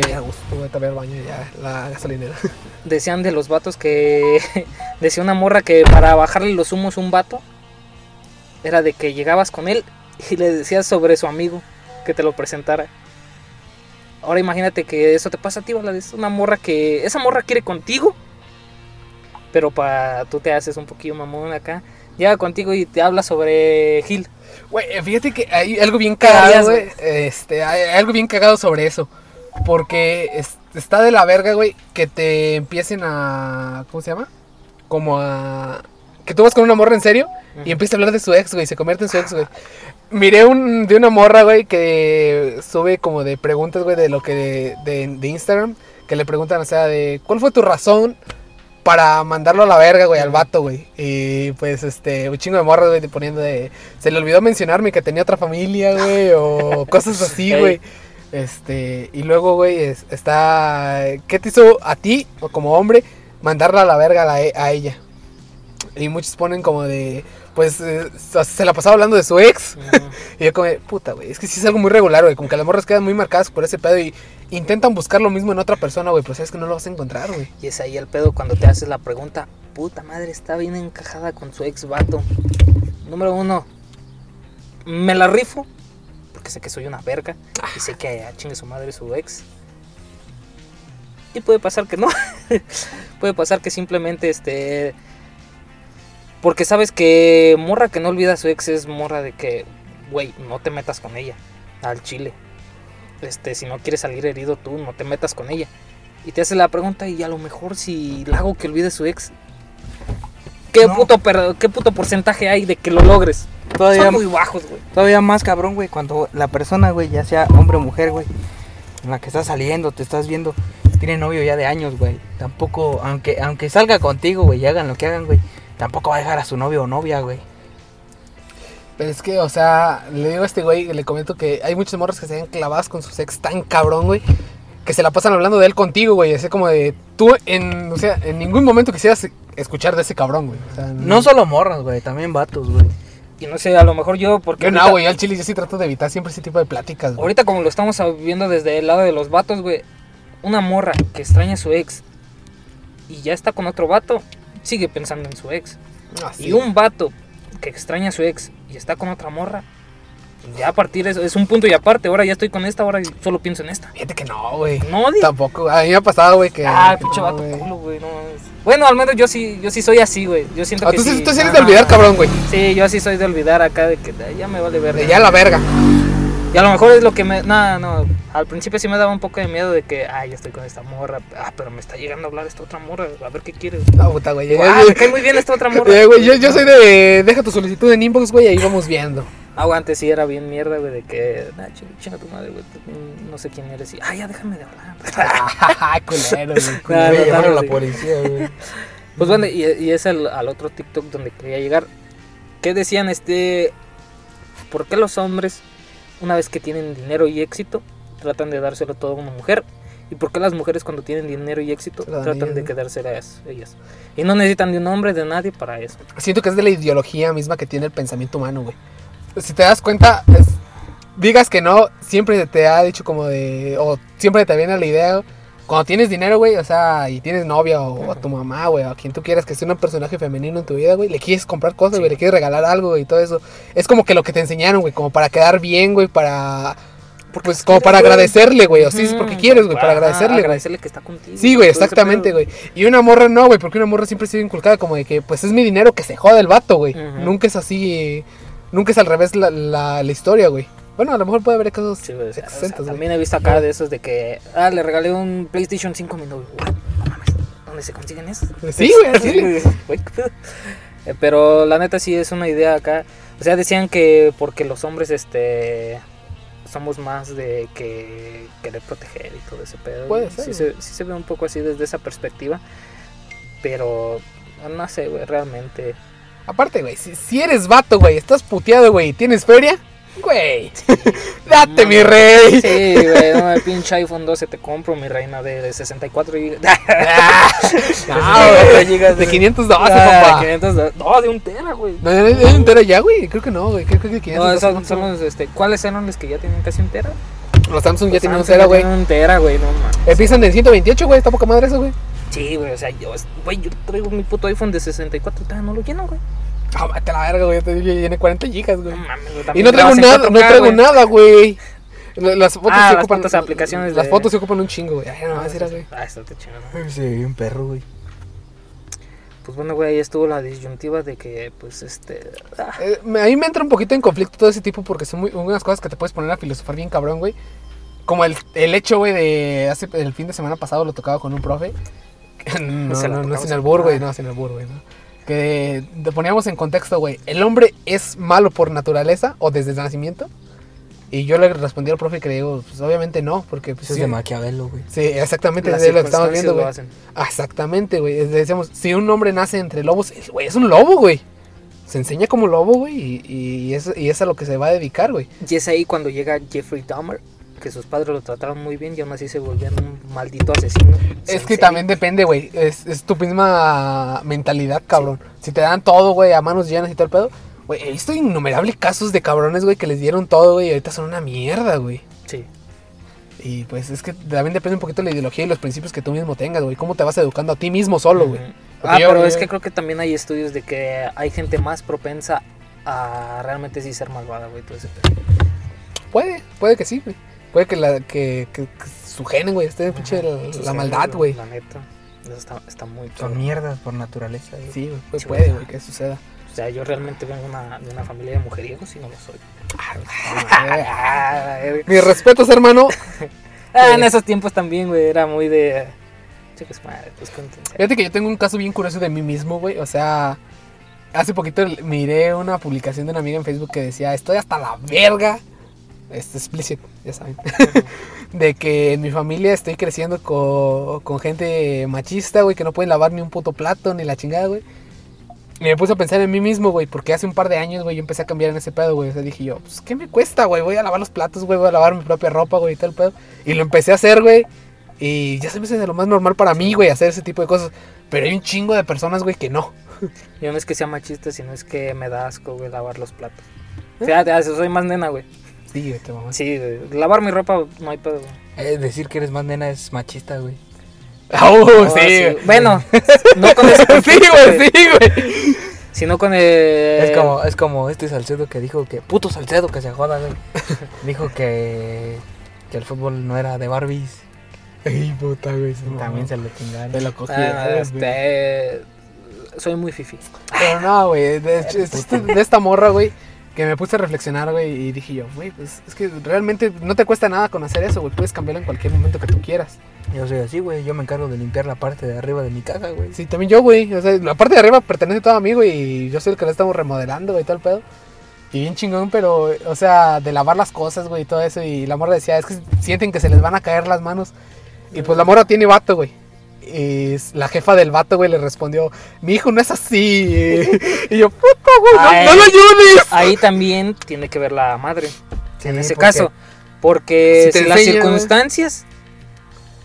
también al baño ya, la gasolinera. decían de los vatos que, decía una morra que para bajarle los humos a un vato, era de que llegabas con él y le decías sobre su amigo, que te lo presentara. Ahora imagínate que eso te pasa a ti. Es una morra que, esa morra quiere contigo, pero para tú te haces un poquillo mamón acá. Llega contigo y te habla sobre Gil. Güey, eh, fíjate que hay algo bien ¿Qué harías, cagado, güey. Este, hay algo bien cagado sobre eso. Porque es- está de la verga, güey, que te empiecen a. ¿Cómo se llama? Como a. Que tú vas con una morra en serio y empieza a hablar de su ex, güey, se convierte en su ex, güey. Miré un, de una morra, güey, que sube como de preguntas, güey, de lo que de, de, de Instagram, que le preguntan, o sea, de ¿cuál fue tu razón para mandarlo a la verga, güey, al vato, güey? Y pues, este, un chingo de morras, güey, poniendo de, se le olvidó mencionarme que tenía otra familia, güey, o cosas así, Ey. güey. Este, y luego, güey, es- está, ¿qué te hizo a ti, o como hombre, mandarla a la verga a, la- a ella? Y muchos ponen como de, pues, eh, se la pasaba hablando de su ex. Y yo como, de, puta, güey, es que sí es algo muy regular, güey. Como que las morras quedan muy marcadas por ese pedo y intentan buscar lo mismo en otra persona, güey. Pero sabes que no lo vas a encontrar, güey. Y es ahí el pedo cuando te haces la pregunta, puta madre, está bien encajada con su ex vato. Número uno, me la rifo, porque sé que soy una verga, y sé que a chingue su madre su ex. Y puede pasar que no. puede pasar que simplemente este. Porque sabes que morra que no olvida a su ex es morra de que, güey, no te metas con ella al chile. Este, si no quieres salir herido tú, no te metas con ella. Y te hace la pregunta y a lo mejor si la hago que olvide a su ex, ¿qué, No. puto, per- ¿qué puto porcentaje hay de que lo logres? Todavía, Son muy bajos, güey. todavía más cabrón, güey, cuando la persona, güey, ya sea hombre o mujer, güey, en la que estás saliendo, te estás viendo, tiene novio ya de años, güey. Tampoco, aunque, aunque salga contigo, güey, y hagan lo que hagan, güey, tampoco va a dejar a su novio o novia, güey. Pero es que, o sea, le digo a este güey, le comento que hay muchas morras que se ven clavadas con sus ex tan cabrón, güey. Que se la pasan hablando de él contigo, güey. Así como de, tú, en, o sea, en ningún momento quisieras escuchar de ese cabrón, güey. O sea, No solo morras, güey, también vatos, güey. Y no sé, a lo mejor yo, porque Yo no, ahorita, güey, al chile yo sí trato de evitar siempre ese tipo de pláticas, güey. ahorita como lo estamos viendo desde el lado de los vatos, güey, una morra que extraña a su ex y ya está con otro vato, sigue pensando en su ex. Ah, sí. Y un vato que extraña a su ex y está con otra morra, pues ya a partir es, es un punto y aparte. Ahora ya estoy con esta, ahora solo pienso en esta. Fíjate que no, güey. No, di- Tampoco. A mí me ha pasado, güey, que... Ah, pinche no, vato culo, güey, no mames. Bueno, al menos yo sí, yo sí soy así, güey. Yo siento Ah, que tú, sí- sí. tú sí eres de olvidar, cabrón, güey. Sí, yo así soy de olvidar acá de que "Ay, ya me vale ver. De ya la verga. Y a lo mejor es lo que me. No, no. Al principio sí me daba un poco de miedo de que, ay, ya estoy con esta morra. Ah, pero me está llegando a hablar esta otra morra. A ver qué quiere. No, puta, güey. Ah, me cae muy bien esta otra morra. eh, güey, yo, yo soy de. Deja tu solicitud en inbox, güey, ahí vamos viendo. Aguante, sí era bien mierda, güey, de que, nah, chinga, chinga tu madre, güey, tú, no sé quién eres. Y, ah, ya déjame de hablar. Ah, culero, güey. Culero. llamaron a la policía, güey. Pues bueno, y, y es el, al otro TikTok donde quería llegar. ¿Qué decían este? ¿Por qué los hombres, una vez que tienen dinero y éxito, tratan de dárselo todo a una mujer? ¿Y por qué las mujeres cuando tienen dinero y éxito tratan de ¿no? quedárselas ellas? Y no necesitan de un hombre, de nadie para eso. Siento que es de la ideología misma que tiene el pensamiento humano, güey. Si te das cuenta, es- digas que no, siempre te ha dicho como de. O siempre te viene la idea. Cuando tienes dinero, güey, o sea, y tienes novia o, a tu mamá, güey, o a quien tú quieras que sea un personaje femenino en tu vida, güey, le quieres comprar cosas, güey, Sí. le quieres regalar algo y todo eso. Es como que lo que te enseñaron, güey, como para quedar bien, güey, para. Pues como para agradecerle, güey, o sí, es porque quieres, güey, para agradecerle. Agradecerle que está contigo. Sí, güey, exactamente, güey. Y una morra no, güey, porque una morra siempre ha sido inculcada como de que, pues es mi dinero que se joda el vato, güey. Nunca es así, nunca es al revés la, la, la historia, güey. Bueno, a lo mejor puede haber casos Sí, o sea, exentos, también he visto acá de esos de que, ah, le regalé un PlayStation 5 a mi novio. Güey, no mames, ¿dónde se consiguen esos? Sí, güey, así. Eh, Pero la neta sí es una idea acá. O sea, decían que porque los hombres, este, somos más de que querer proteger y todo ese pedo. Puede ser, Sí se, sí se ve un poco así desde esa perspectiva. Pero, no sé, güey, realmente. Aparte, güey, si, si eres vato, güey, estás puteado, güey, y tienes feria, güey, date, mi rey. Sí, güey, no, el pinche iPhone 12 te compro, mi reina, de, de 64 GB. Ah, güey, de 512, Ah, papá. 500 de- no, de un tera, güey. ¿No hay hay un tera ya, güey? Creo que no, güey. Creo que 512 No, esos son- son los, este, ¿cuáles eran los que ya tienen casi un tera? Los Samsung ya tienen un tera, güey. un tera, güey, no mames. Empiezan en 128, güey, está poca madre eso, güey. Sí, güey, o sea, yo, güey, yo traigo mi puto iPhone de 64 y todavía no lo lleno, güey. A la verga, güey, tiene 40 gigas, güey. No Y no traigo nada, no 4K, traigo nada, güey. La- Las fotos Ah, se las ocupan. aplicaciones Las de- fotos se ocupan un chingo, güey. Ay, no, Ah, era, güey. Ah, está. Se ve un perro, güey. Pues bueno, güey, ahí estuvo la disyuntiva de que, pues, este... ah, Eh, a mí me entra un poquito en conflicto todo ese tipo porque son muy, unas cosas que te puedes poner a filosofar bien cabrón, güey. Como el, el hecho, güey, de hace el fin de semana pasado lo tocaba con un profe. No, no, no, sin albur, güey, no, sin albur, güey, no. Que te poníamos en contexto, güey. ¿El hombre es malo por naturaleza o desde el nacimiento? Y yo le respondí al profe que le digo, pues obviamente no, porque pues, Eso es sí, de Maquiavelo, güey. sí, exactamente, las es lo que estamos viendo, güey. Exactamente, güey. Decíamos, si un hombre nace entre lobos, güey, es un lobo, güey. Se enseña como lobo, güey, y, y es, y es a lo que se va a dedicar, güey. Y es ahí cuando llega Jeffrey Dahmer, que sus padres lo trataron muy bien y aún así se volvían un maldito asesino. Es que también depende, güey. Es, es tu misma mentalidad, cabrón. Si te dan todo, güey, a manos llenas y todo el pedo. Güey, he visto innumerables casos de cabrones, güey, que les dieron todo, güey, y ahorita son una mierda, güey. Sí. Y pues es que también depende un poquito de la ideología y los principios que tú mismo tengas, güey. Cómo te vas educando a ti mismo solo, güey. Ah, yo- pero es que creo que también hay estudios de que hay gente más propensa a realmente sí ser malvada, güey, todo ese pedo. Puede, puede que sí, güey. Puede que, la, que, que, que su gen, güey, esté pinche la, maldad, güey. La neta. Eso está, está muy Son mierdas por naturaleza, güey. Sí, güey, puede, Sí, puede, güey. que suceda. O sea, yo realmente vengo una- de una familia de mujeriegos y no lo soy. Ah, Ah. Mis respetos, hermano. Ah, en esos tiempos también, güey, era muy de... Chicos, madre, pues cuéntense. Fíjate que yo tengo un caso bien curioso de mí mismo, güey. O sea, hace poquito miré una publicación de una amiga en Facebook que decía, estoy hasta la verga. Este explicit, ya saben. de que en mi familia estoy creciendo co- con, gente machista, güey, que no pueden lavar ni un puto plato, ni la chingada, güey. Y me puse a pensar en mí mismo, güey, porque hace un par de años, güey, yo empecé a cambiar en ese pedo, güey. O sea, dije yo, pues, ¿qué me cuesta, güey? Voy a lavar los platos, güey, voy a lavar mi propia ropa, güey, y tal pedo. Y lo empecé a hacer, güey. Y ya se me hace de lo más normal para mí, güey, hacer ese tipo de cosas. Pero hay un chingo de personas, güey, que no. Yo no es que sea machista, sino es que me da asco, güey, lavar los platos. Fíjate, ah, soy más nena, güey. Sí, güey, te mamás. Sí, güey, lavar mi ropa no hay pedo, güey. Eh, decir que eres más nena es machista, güey. Oh, No, sí, güey. Bueno, no con ese sí, güey, sí, güey. Sino con el... Es como, es como este Salcedo que dijo que. Puto Salcedo que se joda, güey. dijo que. Que el fútbol no era de Barbies. Ay, puta, güey. se También se lo chingaron. Te lo cogí. Ah, este, soy muy fifi. Pero no, güey. De, este- de esta morra, güey. Que me puse a reflexionar, güey. Y dije yo, güey, pues es que realmente no te cuesta nada conocer eso, güey. Puedes cambiarlo en cualquier momento que tú quieras. Yo soy así, güey. Yo me encargo de limpiar la parte de arriba de mi casa, güey. Sí, también yo, güey. O sea, la parte de arriba pertenece todo a mí, güey. Y yo soy el que la estamos remodelando, güey, todo el pedo. Y bien chingón, pero, o sea, de lavar las cosas, güey, y todo eso. Y la morra decía, es que sienten que se les van a caer las manos. Y pues la morra tiene vato, güey. Y la jefa del vato, güey, le respondió, mi hijo no es así. y yo, puta, güey, no, no lo ayudes. Ahí también tiene que ver la madre. en ese caso. Porque Si las circunstancias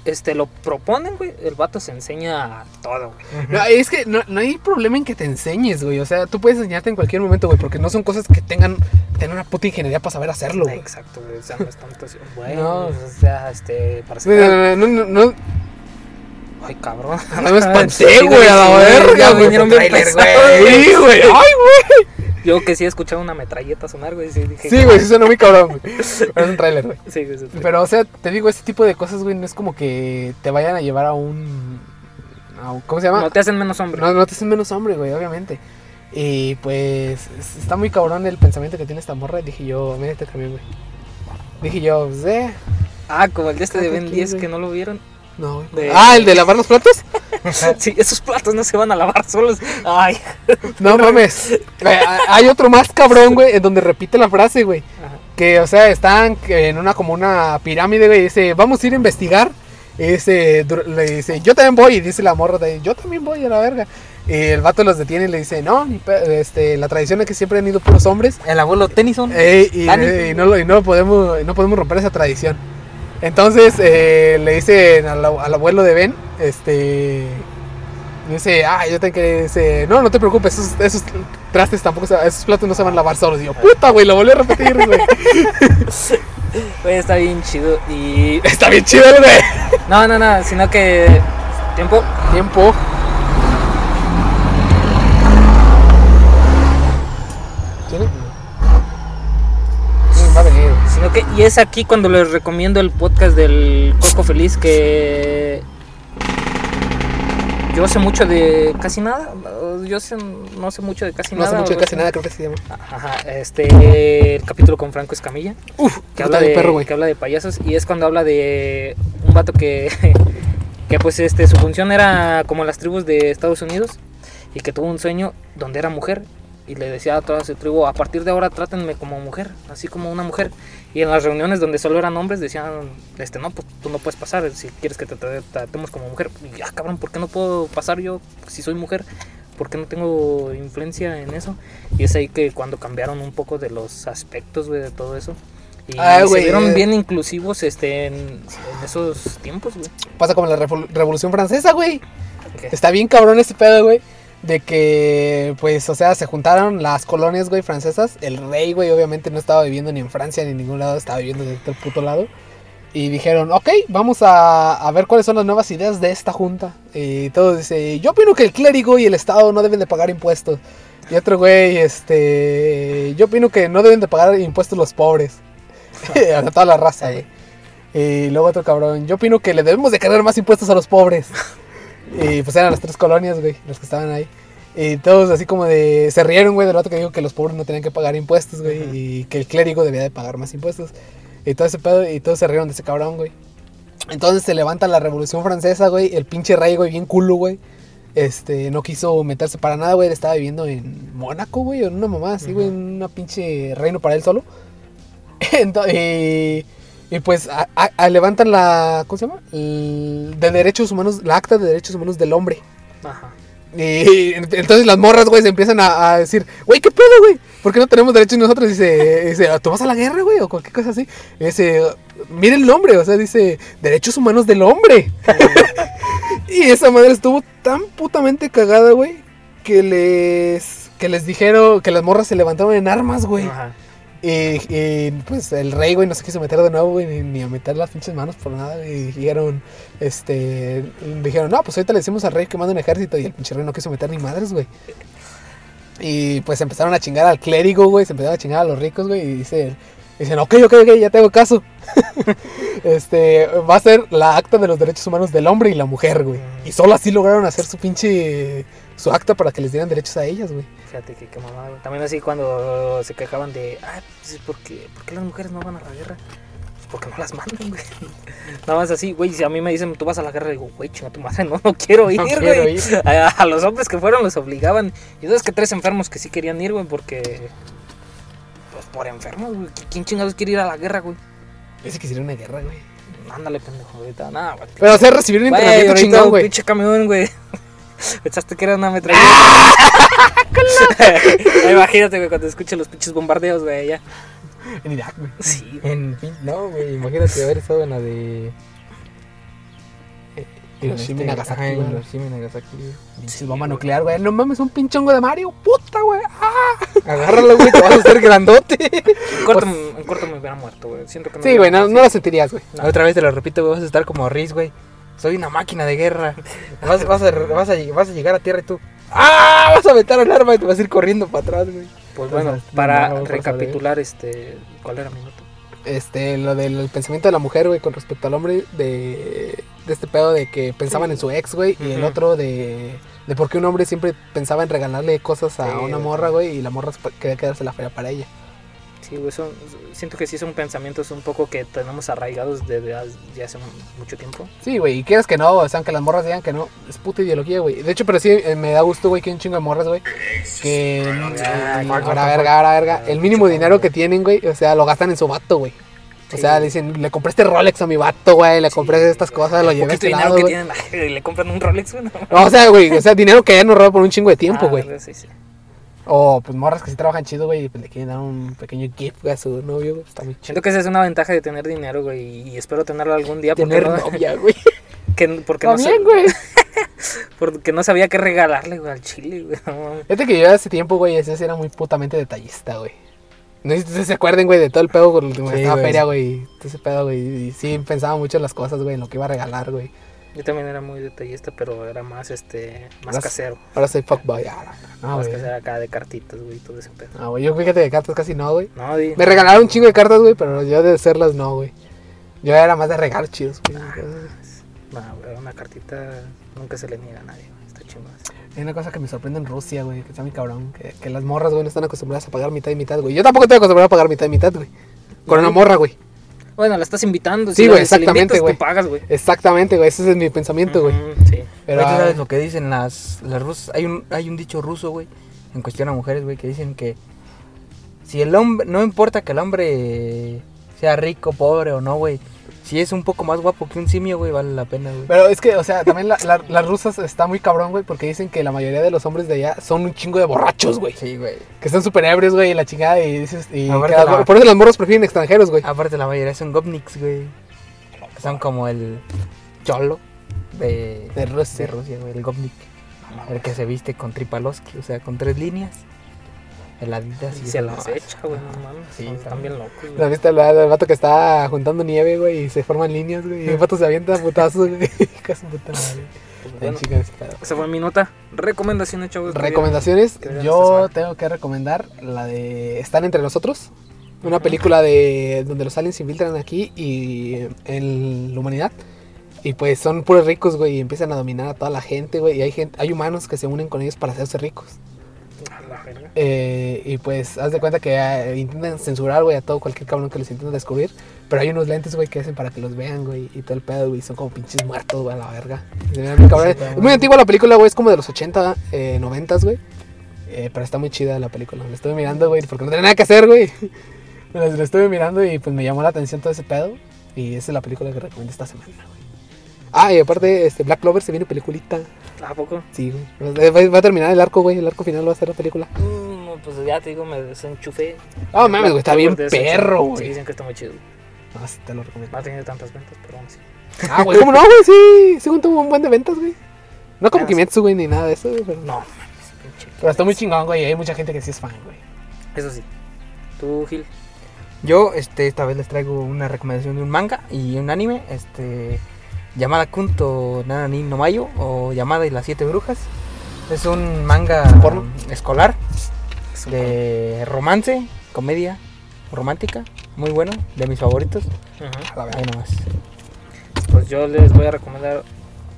este, lo proponen, güey, el vato se enseña todo, güey. No, es que no, no hay problema en que te enseñes, güey. O sea, tú puedes enseñarte en cualquier momento, güey, porque no son cosas que tengan, tengan una puta ingeniería para saber hacerlo, güey. Exacto, güey. O sea, no es tanto así. No. o sea, este, para no, no, no, no, Ay, cabrón. no me espanté, güey, a la verga, güey. vinieron bien Trailer, güey. Sí, güey, ay, güey. Yo que sí he escuchado una metralleta sonar, güey. Sí, dije, Sí, güey, sí suena muy cabrón, güey. Pero es un tráiler, güey. Sí, güey. Pero, o sea, te digo, este tipo de cosas, güey, no es como que te vayan a llevar a un... a un- ¿Cómo se llama? No te hacen menos hombre. No, no te hacen menos hombre, güey, obviamente. Y pues es- está muy cabrón el pensamiento que tiene esta morra. Dije yo, mírate también, güey. Dije yo, pues, eh. Ah, como el de este de Cada Ben quien, 10 güey. que no lo vieron. No. De- Ah, el de lavar los platos. Sí, esos platos no se van a lavar solos. Ay. No mames. Eh, Hay otro más cabrón, güey, en donde repite la frase, güey. Ajá. Que, o sea, están en una como una pirámide, güey. y Dice, vamos a ir a investigar. Y dice, le dice, yo también voy. Y dice la morra, de, yo también voy a la verga. Y el vato los detiene y le dice, no, este, la tradición es que siempre han ido puros hombres. El abuelo Tennyson. Eh, y, eh, no, y no podemos no podemos romper esa tradición. Entonces eh, le dicen al, al abuelo de Ben, este dice, ah, yo tengo que dice, no, no te preocupes, esos, esos trastes tampoco se, esos platos no se van a lavar solos. Y yo, puta, güey, lo volví a repetir, güey. Güey, está bien chido. Y. Está bien chido, güey. No, no, no, sino que. Tiempo. Tiempo. ¿Tiene? Sí, va a y es aquí cuando les recomiendo el podcast del Coco Feliz que yo sé mucho de casi nada. Yo sé- no sé mucho de casi No nada. hace mucho de casi nada, creo que se llama. Ajá, este el capítulo con Franco Escamilla Uf, que habla de perro, güey. que habla de payasos y es cuando habla de un vato que que pues este su función era como las tribus de Estados Unidos y que tuvo un sueño donde era mujer y le decía a toda su tribu a partir de ahora trátenme como mujer así como una mujer y en las reuniones donde solo eran hombres decían este no pues tú no puedes pasar si quieres que te tra- tratemos como mujer y ya cabrón por qué no puedo pasar yo si soy mujer ¿Por qué no tengo influencia en eso? Y es ahí que cuando cambiaron un poco de los aspectos, güey, de todo eso. Y Ah, güey, se vieron eh. bien inclusivos este, en, en esos tiempos, güey. Pasa como la Revol- Revolución Francesa, güey. Está bien cabrón este pedo, güey. De que, pues, o sea, se juntaron las colonias, güey, francesas. El rey, güey, obviamente no estaba viviendo ni en Francia ni en ningún lado, estaba viviendo de otro puto lado. Y dijeron, ok, vamos a, a ver cuáles son las nuevas ideas de esta junta. Y todos dice, yo opino que el clérigo y el Estado no deben de pagar impuestos. Y otro güey, este, yo opino que no deben de pagar impuestos los pobres. a toda la raza, güey. Y luego otro cabrón, yo opino que le debemos de cargar más impuestos a los pobres. Y pues eran las tres colonias, güey, las que estaban ahí. Y todos así como de... Se rieron, güey, del otro que dijo que los pobres no tenían que pagar impuestos, güey. Ujú. Y que el clérigo debía de pagar más impuestos. Y todo ese pedo, y todos se rieron de ese cabrón, güey. Entonces se levanta la Revolución Francesa, güey. El pinche rey, güey, bien culo, güey. Este, no quiso meterse para nada, güey. Él estaba viviendo en Mónaco, güey, en una mamá así, güey. En una pinche reino para él solo. Ento- y, y pues a- a- a- levantan la. ¿Cómo se llama? El- de derechos humanos, la acta de derechos humanos del hombre. Ajá. Y entonces las morras, güey, se empiezan a, a decir, güey, ¿qué pedo, güey? ¿Por qué no tenemos derechos nosotros? Dice, dice, ¿tú vas a la guerra, güey? O cualquier cosa así. Y dice, mire el nombre, o sea, dice, derechos humanos del hombre. y esa madre estuvo tan putamente cagada, güey, que les, que les dijeron, que las morras se levantaron en armas, güey. Ajá. Y, y, pues el rey, güey, no se quiso meter de nuevo, güey, ni, a meter las pinches manos por nada. Y dijeron, este, dijeron, no, pues ahorita le decimos al rey que manda un ejército. Y el pinche rey no quiso meter ni madres, güey. Y pues empezaron a chingar al clérigo, güey, se empezaron a chingar a los ricos, güey. Y dice, Dicen, ok, ok, ok, ya tengo caso. este, va a ser la acta de los derechos humanos del hombre y la mujer, güey. Y solo así lograron hacer su pinche. Su acta para que les dieran derechos a ellas, güey. Fíjate que qué mamada, güey. También así cuando se quejaban de, ah, pues, ¿por qué, ¿por qué las mujeres no van a la guerra? Pues porque no las mandan, güey. Nada más así, güey, si a mí me dicen, tú vas a la guerra, digo, güey, chinga tu madre, no, no quiero ir, No güey. quiero ir. A, a los hombres que fueron los obligaban. Y sabes que tres enfermos que sí querían ir, güey, porque... Pues por enfermos, güey. ¿Quién chingados quiere ir a la guerra, güey? Ese quisiera una guerra, güey. Ándale, pendejo, ahorita, nada, güey. Pero hacer recibir un entrenamiento chingón, güey. pinche camión, güey. Pensaste que era una metralleta. Imagínate, güey, cuando escuches los pinches bombardeos, güey, allá. En Irak, güey. Sí, En fin, no, güey, imagínate haber estado en la de. Hiroshima y este, Nagasaki, ajá, en. Hiroshima y Nagasaki. güey. Pinche bomba nuclear, güey. No mames, un pinche hongo de Mario. Puta, güey. Ah. Agárralo, güey, te vas a hacer grandote. en corto, en corto me hubiera muerto, güey. Siento que no Sí, hubiera güey, no, no la sentirías, güey. No. Otra vez te lo repito, güey, vas a estar como Riz, güey. Soy una máquina de guerra. Vas, vas, a, vas, a, vas a llegar a tierra y tú. ¡Ah! Vas a aventar el arma y te vas a ir corriendo para atrás, güey. Pues Entonces, bueno, no, para no, recapitular, este. ¿Cuál era mi nota? Este, lo del pensamiento de la mujer, güey, con respecto al hombre, de, de este pedo de que pensaban en su ex, güey, y el otro de, de por qué un hombre siempre pensaba en regalarle cosas a Sí, una morra, güey, y la morra quería quedarse la feria para ella. Sí, güey, son, siento que sí son pensamientos un poco que tenemos arraigados desde hace, hace mucho tiempo. Sí, güey, y quieres que no, o sea, aunque las morras digan que no, es puta ideología, güey. De hecho, pero sí, eh, me da gusto, güey, que hay un chingo de morras, güey, que... Ah, mm, ahora verga, ahora verga, el mínimo dinero que tienen, güey, o sea, lo gastan en su vato, güey. O Sí, sea, dicen, le compré este Rolex a mi vato, güey, le compré estas cosas, lo llevé a este dinero lado, que güey. tienen, le compran un Rolex, güey. no. O sea, güey, o sea, dinero que ya no roba por un chingo de tiempo, Ah, güey. sí, sí. O pues morras que sí trabajan chido, güey, y pues le quieren dar un pequeño gift güey, a su novio, güey. Está muy chido. Siento que esa es una ventaja de tener dinero, güey, y espero tenerlo algún día porque Tener no, novia, güey. que, porque, no güey. porque sabía qué regalarle, güey, al chile, güey. no. Fíjate que yo hace tiempo, güey, ese era muy putamente detallista, güey. No sé si ustedes se acuerden, güey, de todo el pedo con el que Sí, estaba feria, güey. Todo ese pedo, güey. Y sí pensaba mucho en las cosas, güey, en lo que iba a regalar, güey. Yo también era muy detallista, pero era más, este, más casero. Ahora soy fuckboy. Ah, no, más casero acá de cartitas, güey, todo ese pedo. No, güey, yo fíjate de cartas casi no, güey. No, di. Me regalaron un chingo de cartas, güey, pero yo de hacerlas no, güey. Yo era más de regalos chidos, güey. No, güey, una cartita nunca se le niega a nadie, güey. Está chingón. Hay una cosa que me sorprende en Rusia, güey, que está muy cabrón. Que, que las morras, güey, no están acostumbradas a pagar mitad y mitad, güey. Yo tampoco estoy acostumbrado a pagar mitad y mitad, güey. Con una morra, güey. Bueno, la estás invitando. Sí, si güey, si exactamente, güey. Tú pagas, güey. Exactamente, güey. Ese es mi pensamiento, güey. Sí. Pero, ¿tú ah, sabes lo que dicen las, las rusas? Hay un, hay un dicho ruso, güey, en cuestión a mujeres, güey, que dicen que si el hombre, no importa que el hombre sea rico, pobre o no, güey, si es un poco más guapo que un simio, güey, vale la pena, güey. pero es que, o sea, también la- la- las rusas está muy cabrón, güey, porque dicen que la mayoría de los hombres de allá son un chingo de borrachos, güey. Sí, güey. Que son súper ebrios, güey, y la chingada, y dices, y la- por eso las morras prefieren extranjeros, güey. Aparte la mayoría son gopniks, güey. Son como el cholo de, De Rusia. de Rusia, güey, el gopnik. El que se viste con tripaloski, o sea, con tres líneas. El Adidas Y y se las mamadas. echa, güey, no mames. Sí, están bien. locos, ¿La güey. viste el, el vato que está juntando nieve, güey, y se forman líneas, güey? Y el vato se avienta a putazos, güey. Casi puta madre. Pues bueno, esa fue mi nota. Recomendaciones, chavos. Recomendaciones, que yo tengo que recomendar la de Están entre nosotros, una película de donde los aliens se infiltran aquí y en la humanidad y pues son puros ricos, güey, y empiezan a dominar a toda la gente, güey, y hay gente, hay humanos que se unen con ellos para hacerse ricos. Eh, y pues haz de cuenta que eh, intentan censurar, güey, a todo cualquier cabrón que los intenta descubrir, pero hay unos lentes, güey, que hacen para que los vean, güey, y todo el pedo, güey, son como pinches muertos, güey, a la verga. Y muy. Sí, es muy antigua la película, güey, es como de los 80, eh, 90, güey. Eh, pero está muy chida la película. La estuve mirando, güey, porque no tenía nada que hacer, güey. La estuve mirando y pues me llamó la atención todo ese pedo. Y esa es la película que recomiendo esta semana, güey. Ah, y aparte, este, Black Clover se viene peliculita. ¿A poco? Sí, güey. Va, va- va a terminar el arco, güey. El arco final va a ser la película. Mm, no, pues ya te digo, me desenchufé. Ah, mames, güey, está bien perro, Sí, güey. dicen que está muy chido. Ah, sí, te lo recomiendo. No ha tenido tantas ventas, pero aún así. Ah, güey, ¿cómo no, güey? Sí, sí, tuvo un buen de ventas, güey. No como sí. Kimetsu, güey, ni nada de eso, güey. Pero, No, mames, pinche. pero está muy chingón, güey. y Hay mucha gente que sí es fan, güey. Eso sí. Tú, Gil. Yo, este, esta vez les traigo una recomendación de un manga y un anime, este, llamada Kunto Nanani no Mayo o llamada y las siete brujas. Es un manga ¿Porno? escolar de romance, comedia romántica muy bueno, de mis favoritos. Ujú. A ver, Ahí nomás. Pues yo les voy a recomendar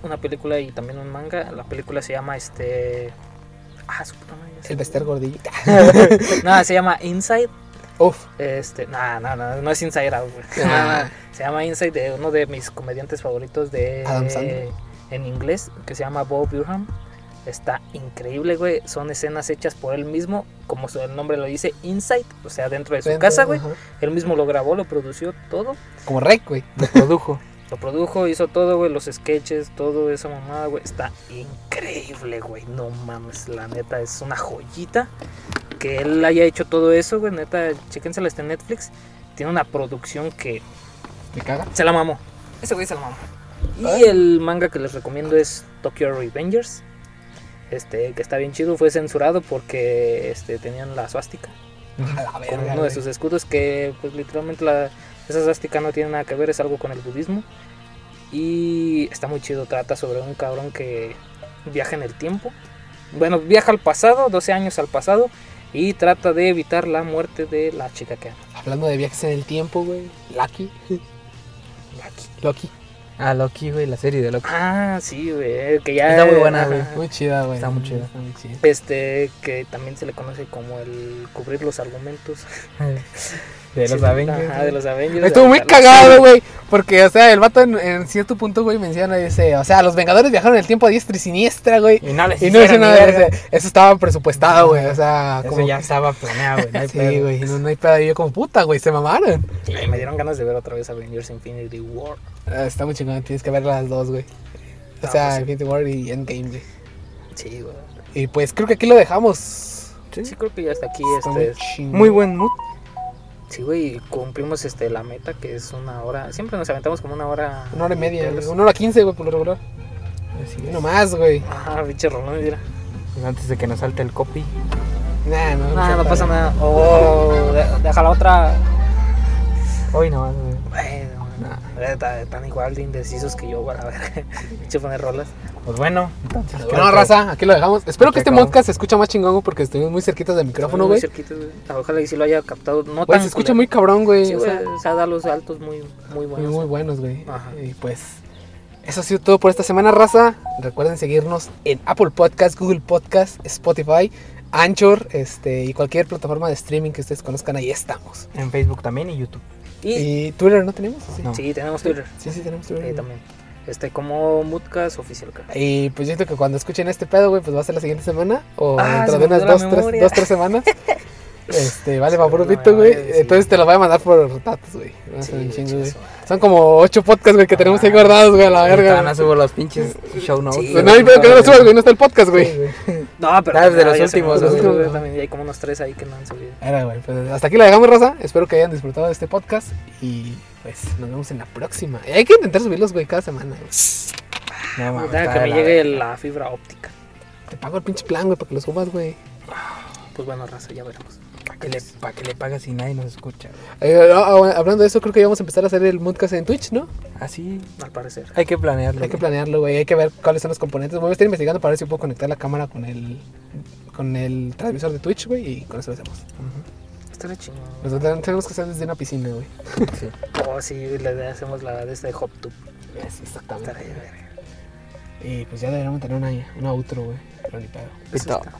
una película y también un manga. La película se llama este. Ah, su puta madre. El Bester gordillita. Nada, se llama Inside. Uf. Este, nada, nada, no es Inside Out, güey. Ah. Se llama Inside de uno de mis comediantes favoritos de Adam Sandler. en inglés, que se llama Bob Durham. Está increíble, güey. Son escenas hechas por él mismo, como su- el nombre lo dice, Inside, o sea, dentro de su Dentro, casa, güey. Él mismo lo grabó, lo produció todo. Como Rec, güey. Lo produjo. Lo produjo, hizo todo, güey, los sketches, todo esa mamada, güey. Está increíble, güey. No mames, la neta es una joyita. Que él haya hecho todo eso, güey. Neta, chéquensela, está en Netflix. Tiene una producción que ¿Me caga? se la mamó. Ese güey se la mamó. Ay. Y el manga que les recomiendo es Tokyo Revengers. Este, que está bien chido. Fue censurado porque este, tenían la swastika A la como uno de sus escudos que pues literalmente la, esa swastika no tiene nada que ver, es algo con el budismo y está muy chido, trata sobre un cabrón que viaja en el tiempo, bueno, viaja al pasado, 12 años al pasado y trata de evitar la muerte de la chica que ama. Hablando de viajes en el tiempo, güey. Lucky. Loki. Ah, Loki, güey, la serie de Loki. Ah, sí, güey, que ya Está muy buena, güey. Muy chida, güey. Está muy chida. Está muy chida. Este, que también se le conoce como el cubrir los argumentos. De los Sí, Avengers. Ajá, de los Avengers. Estuvo muy cagado, güey. Porque, o sea, el vato en, en cierto punto, güey, menciona, dice, o sea, los Vengadores viajaron en el tiempo a diestra y siniestra, güey. Y no les Y no hicieron nada eso. Estaba presupuestado, güey. O sea, Eso como. ya estaba planeado, güey. No hay Sí, güey. No, no hay pedo. Y yo, como puta, güey, se mamaron. Sí, me dieron ganas de ver otra vez Avengers Infinity War. Ah, está muy chingón. Tienes que ver las dos, güey. O Ah, sea, pues. Infinity War y Endgame, güey. Sí, güey. Y pues creo que aquí lo dejamos. Sí, creo que ya está aquí. Está muy Este, chingón. Muy buen mood. Sí, güey, cumplimos este, la meta que es una hora. Siempre nos aventamos como una hora. Una hora y media. Una hora quince, güey, por lo regular. Así es. no más, güey. Ah, pinche rolón, mira. Antes de que nos salte el copy. Nah, no. No, no pasa nada. Oh, de- deja la otra. Hoy nomás, güey. Bueno, Nah. tan, tan igual de indecisos que yo para ver. Pinche poner rolas. Pues bueno, entonces. creo Bueno, que- raza, aquí lo dejamos. Espero Aquí que este acabamos. podcast se escucha más chingón porque estuvimos muy cerquitas del micrófono, Muy güey. cerquitos, güey. Ojalá y si lo haya captado. No Güey, tan se escucha culero. muy cabrón, güey. Sí, o sea, O sea, da los altos muy, muy muy, buenos. muy buenos, güey. Ajá. Y pues, eso ha sido todo por esta semana, raza. Recuerden seguirnos en Apple Podcast, Google Podcast, Spotify, Anchor, este, y cualquier plataforma de streaming que ustedes conozcan, ahí estamos. En Facebook también y YouTube. Y, ¿Y Twitter no tenemos? Sí, No. sí, tenemos Twitter. sí, sí tenemos Twitter. Sí, también. Este, como Moodcast oficial. creo. Y pues yo siento que cuando escuchen este pedo, güey, pues va a ser la siguiente semana. O Ah, dentro se de unas dos tres, dos, tres semanas. Este, vale, olvidó la pito, güey. Entonces te lo voy a mandar por datos, güey. Sí. Son como ocho podcasts, güey, que tenemos ahí Ah, guardados, güey, a la verga. van a subir los pinches show notes. Sí, Pues no hay pedo que no lo subas, güey, no está el podcast, güey. No, pero Ah, es de no, los últimos, olvidó, los últimos. güey, También hay como unos tres ahí que no han subido. Era, güey, pues hasta aquí la dejamos, raza. Espero que hayan disfrutado de este podcast. Y pues nos vemos en la próxima. Y hay que intentar subirlos, güey, cada semana, güey. No, mames, Deja está que me la llegue la fibra óptica. Te pago el pinche plan, güey, para que lo subas, güey. Pues bueno, raza, ya veremos. ¿Para que le, pa' que le pagas si nadie nos escucha? güey? Eh, ah, ah, hablando de eso, creo que ya vamos a empezar a hacer el podcast en Twitch, ¿no? Así. Al parecer. Hay que planearlo. Hay que planearlo, güey. Hay que ver cuáles son los componentes. Voy a estar investigando para ver si puedo conectar la cámara con el con el transmisor de Twitch, güey, y con eso lo hacemos. Estará chingón. Nos lo ten- tenemos que hacer desde una piscina, güey. Sí. Oh, sí, le hacemos la de este Hop Tube. Sí, exactamente. Verga. Y pues ya deberíamos tener una, una outro, güey. Pero ni pedo. Eso Pito. está.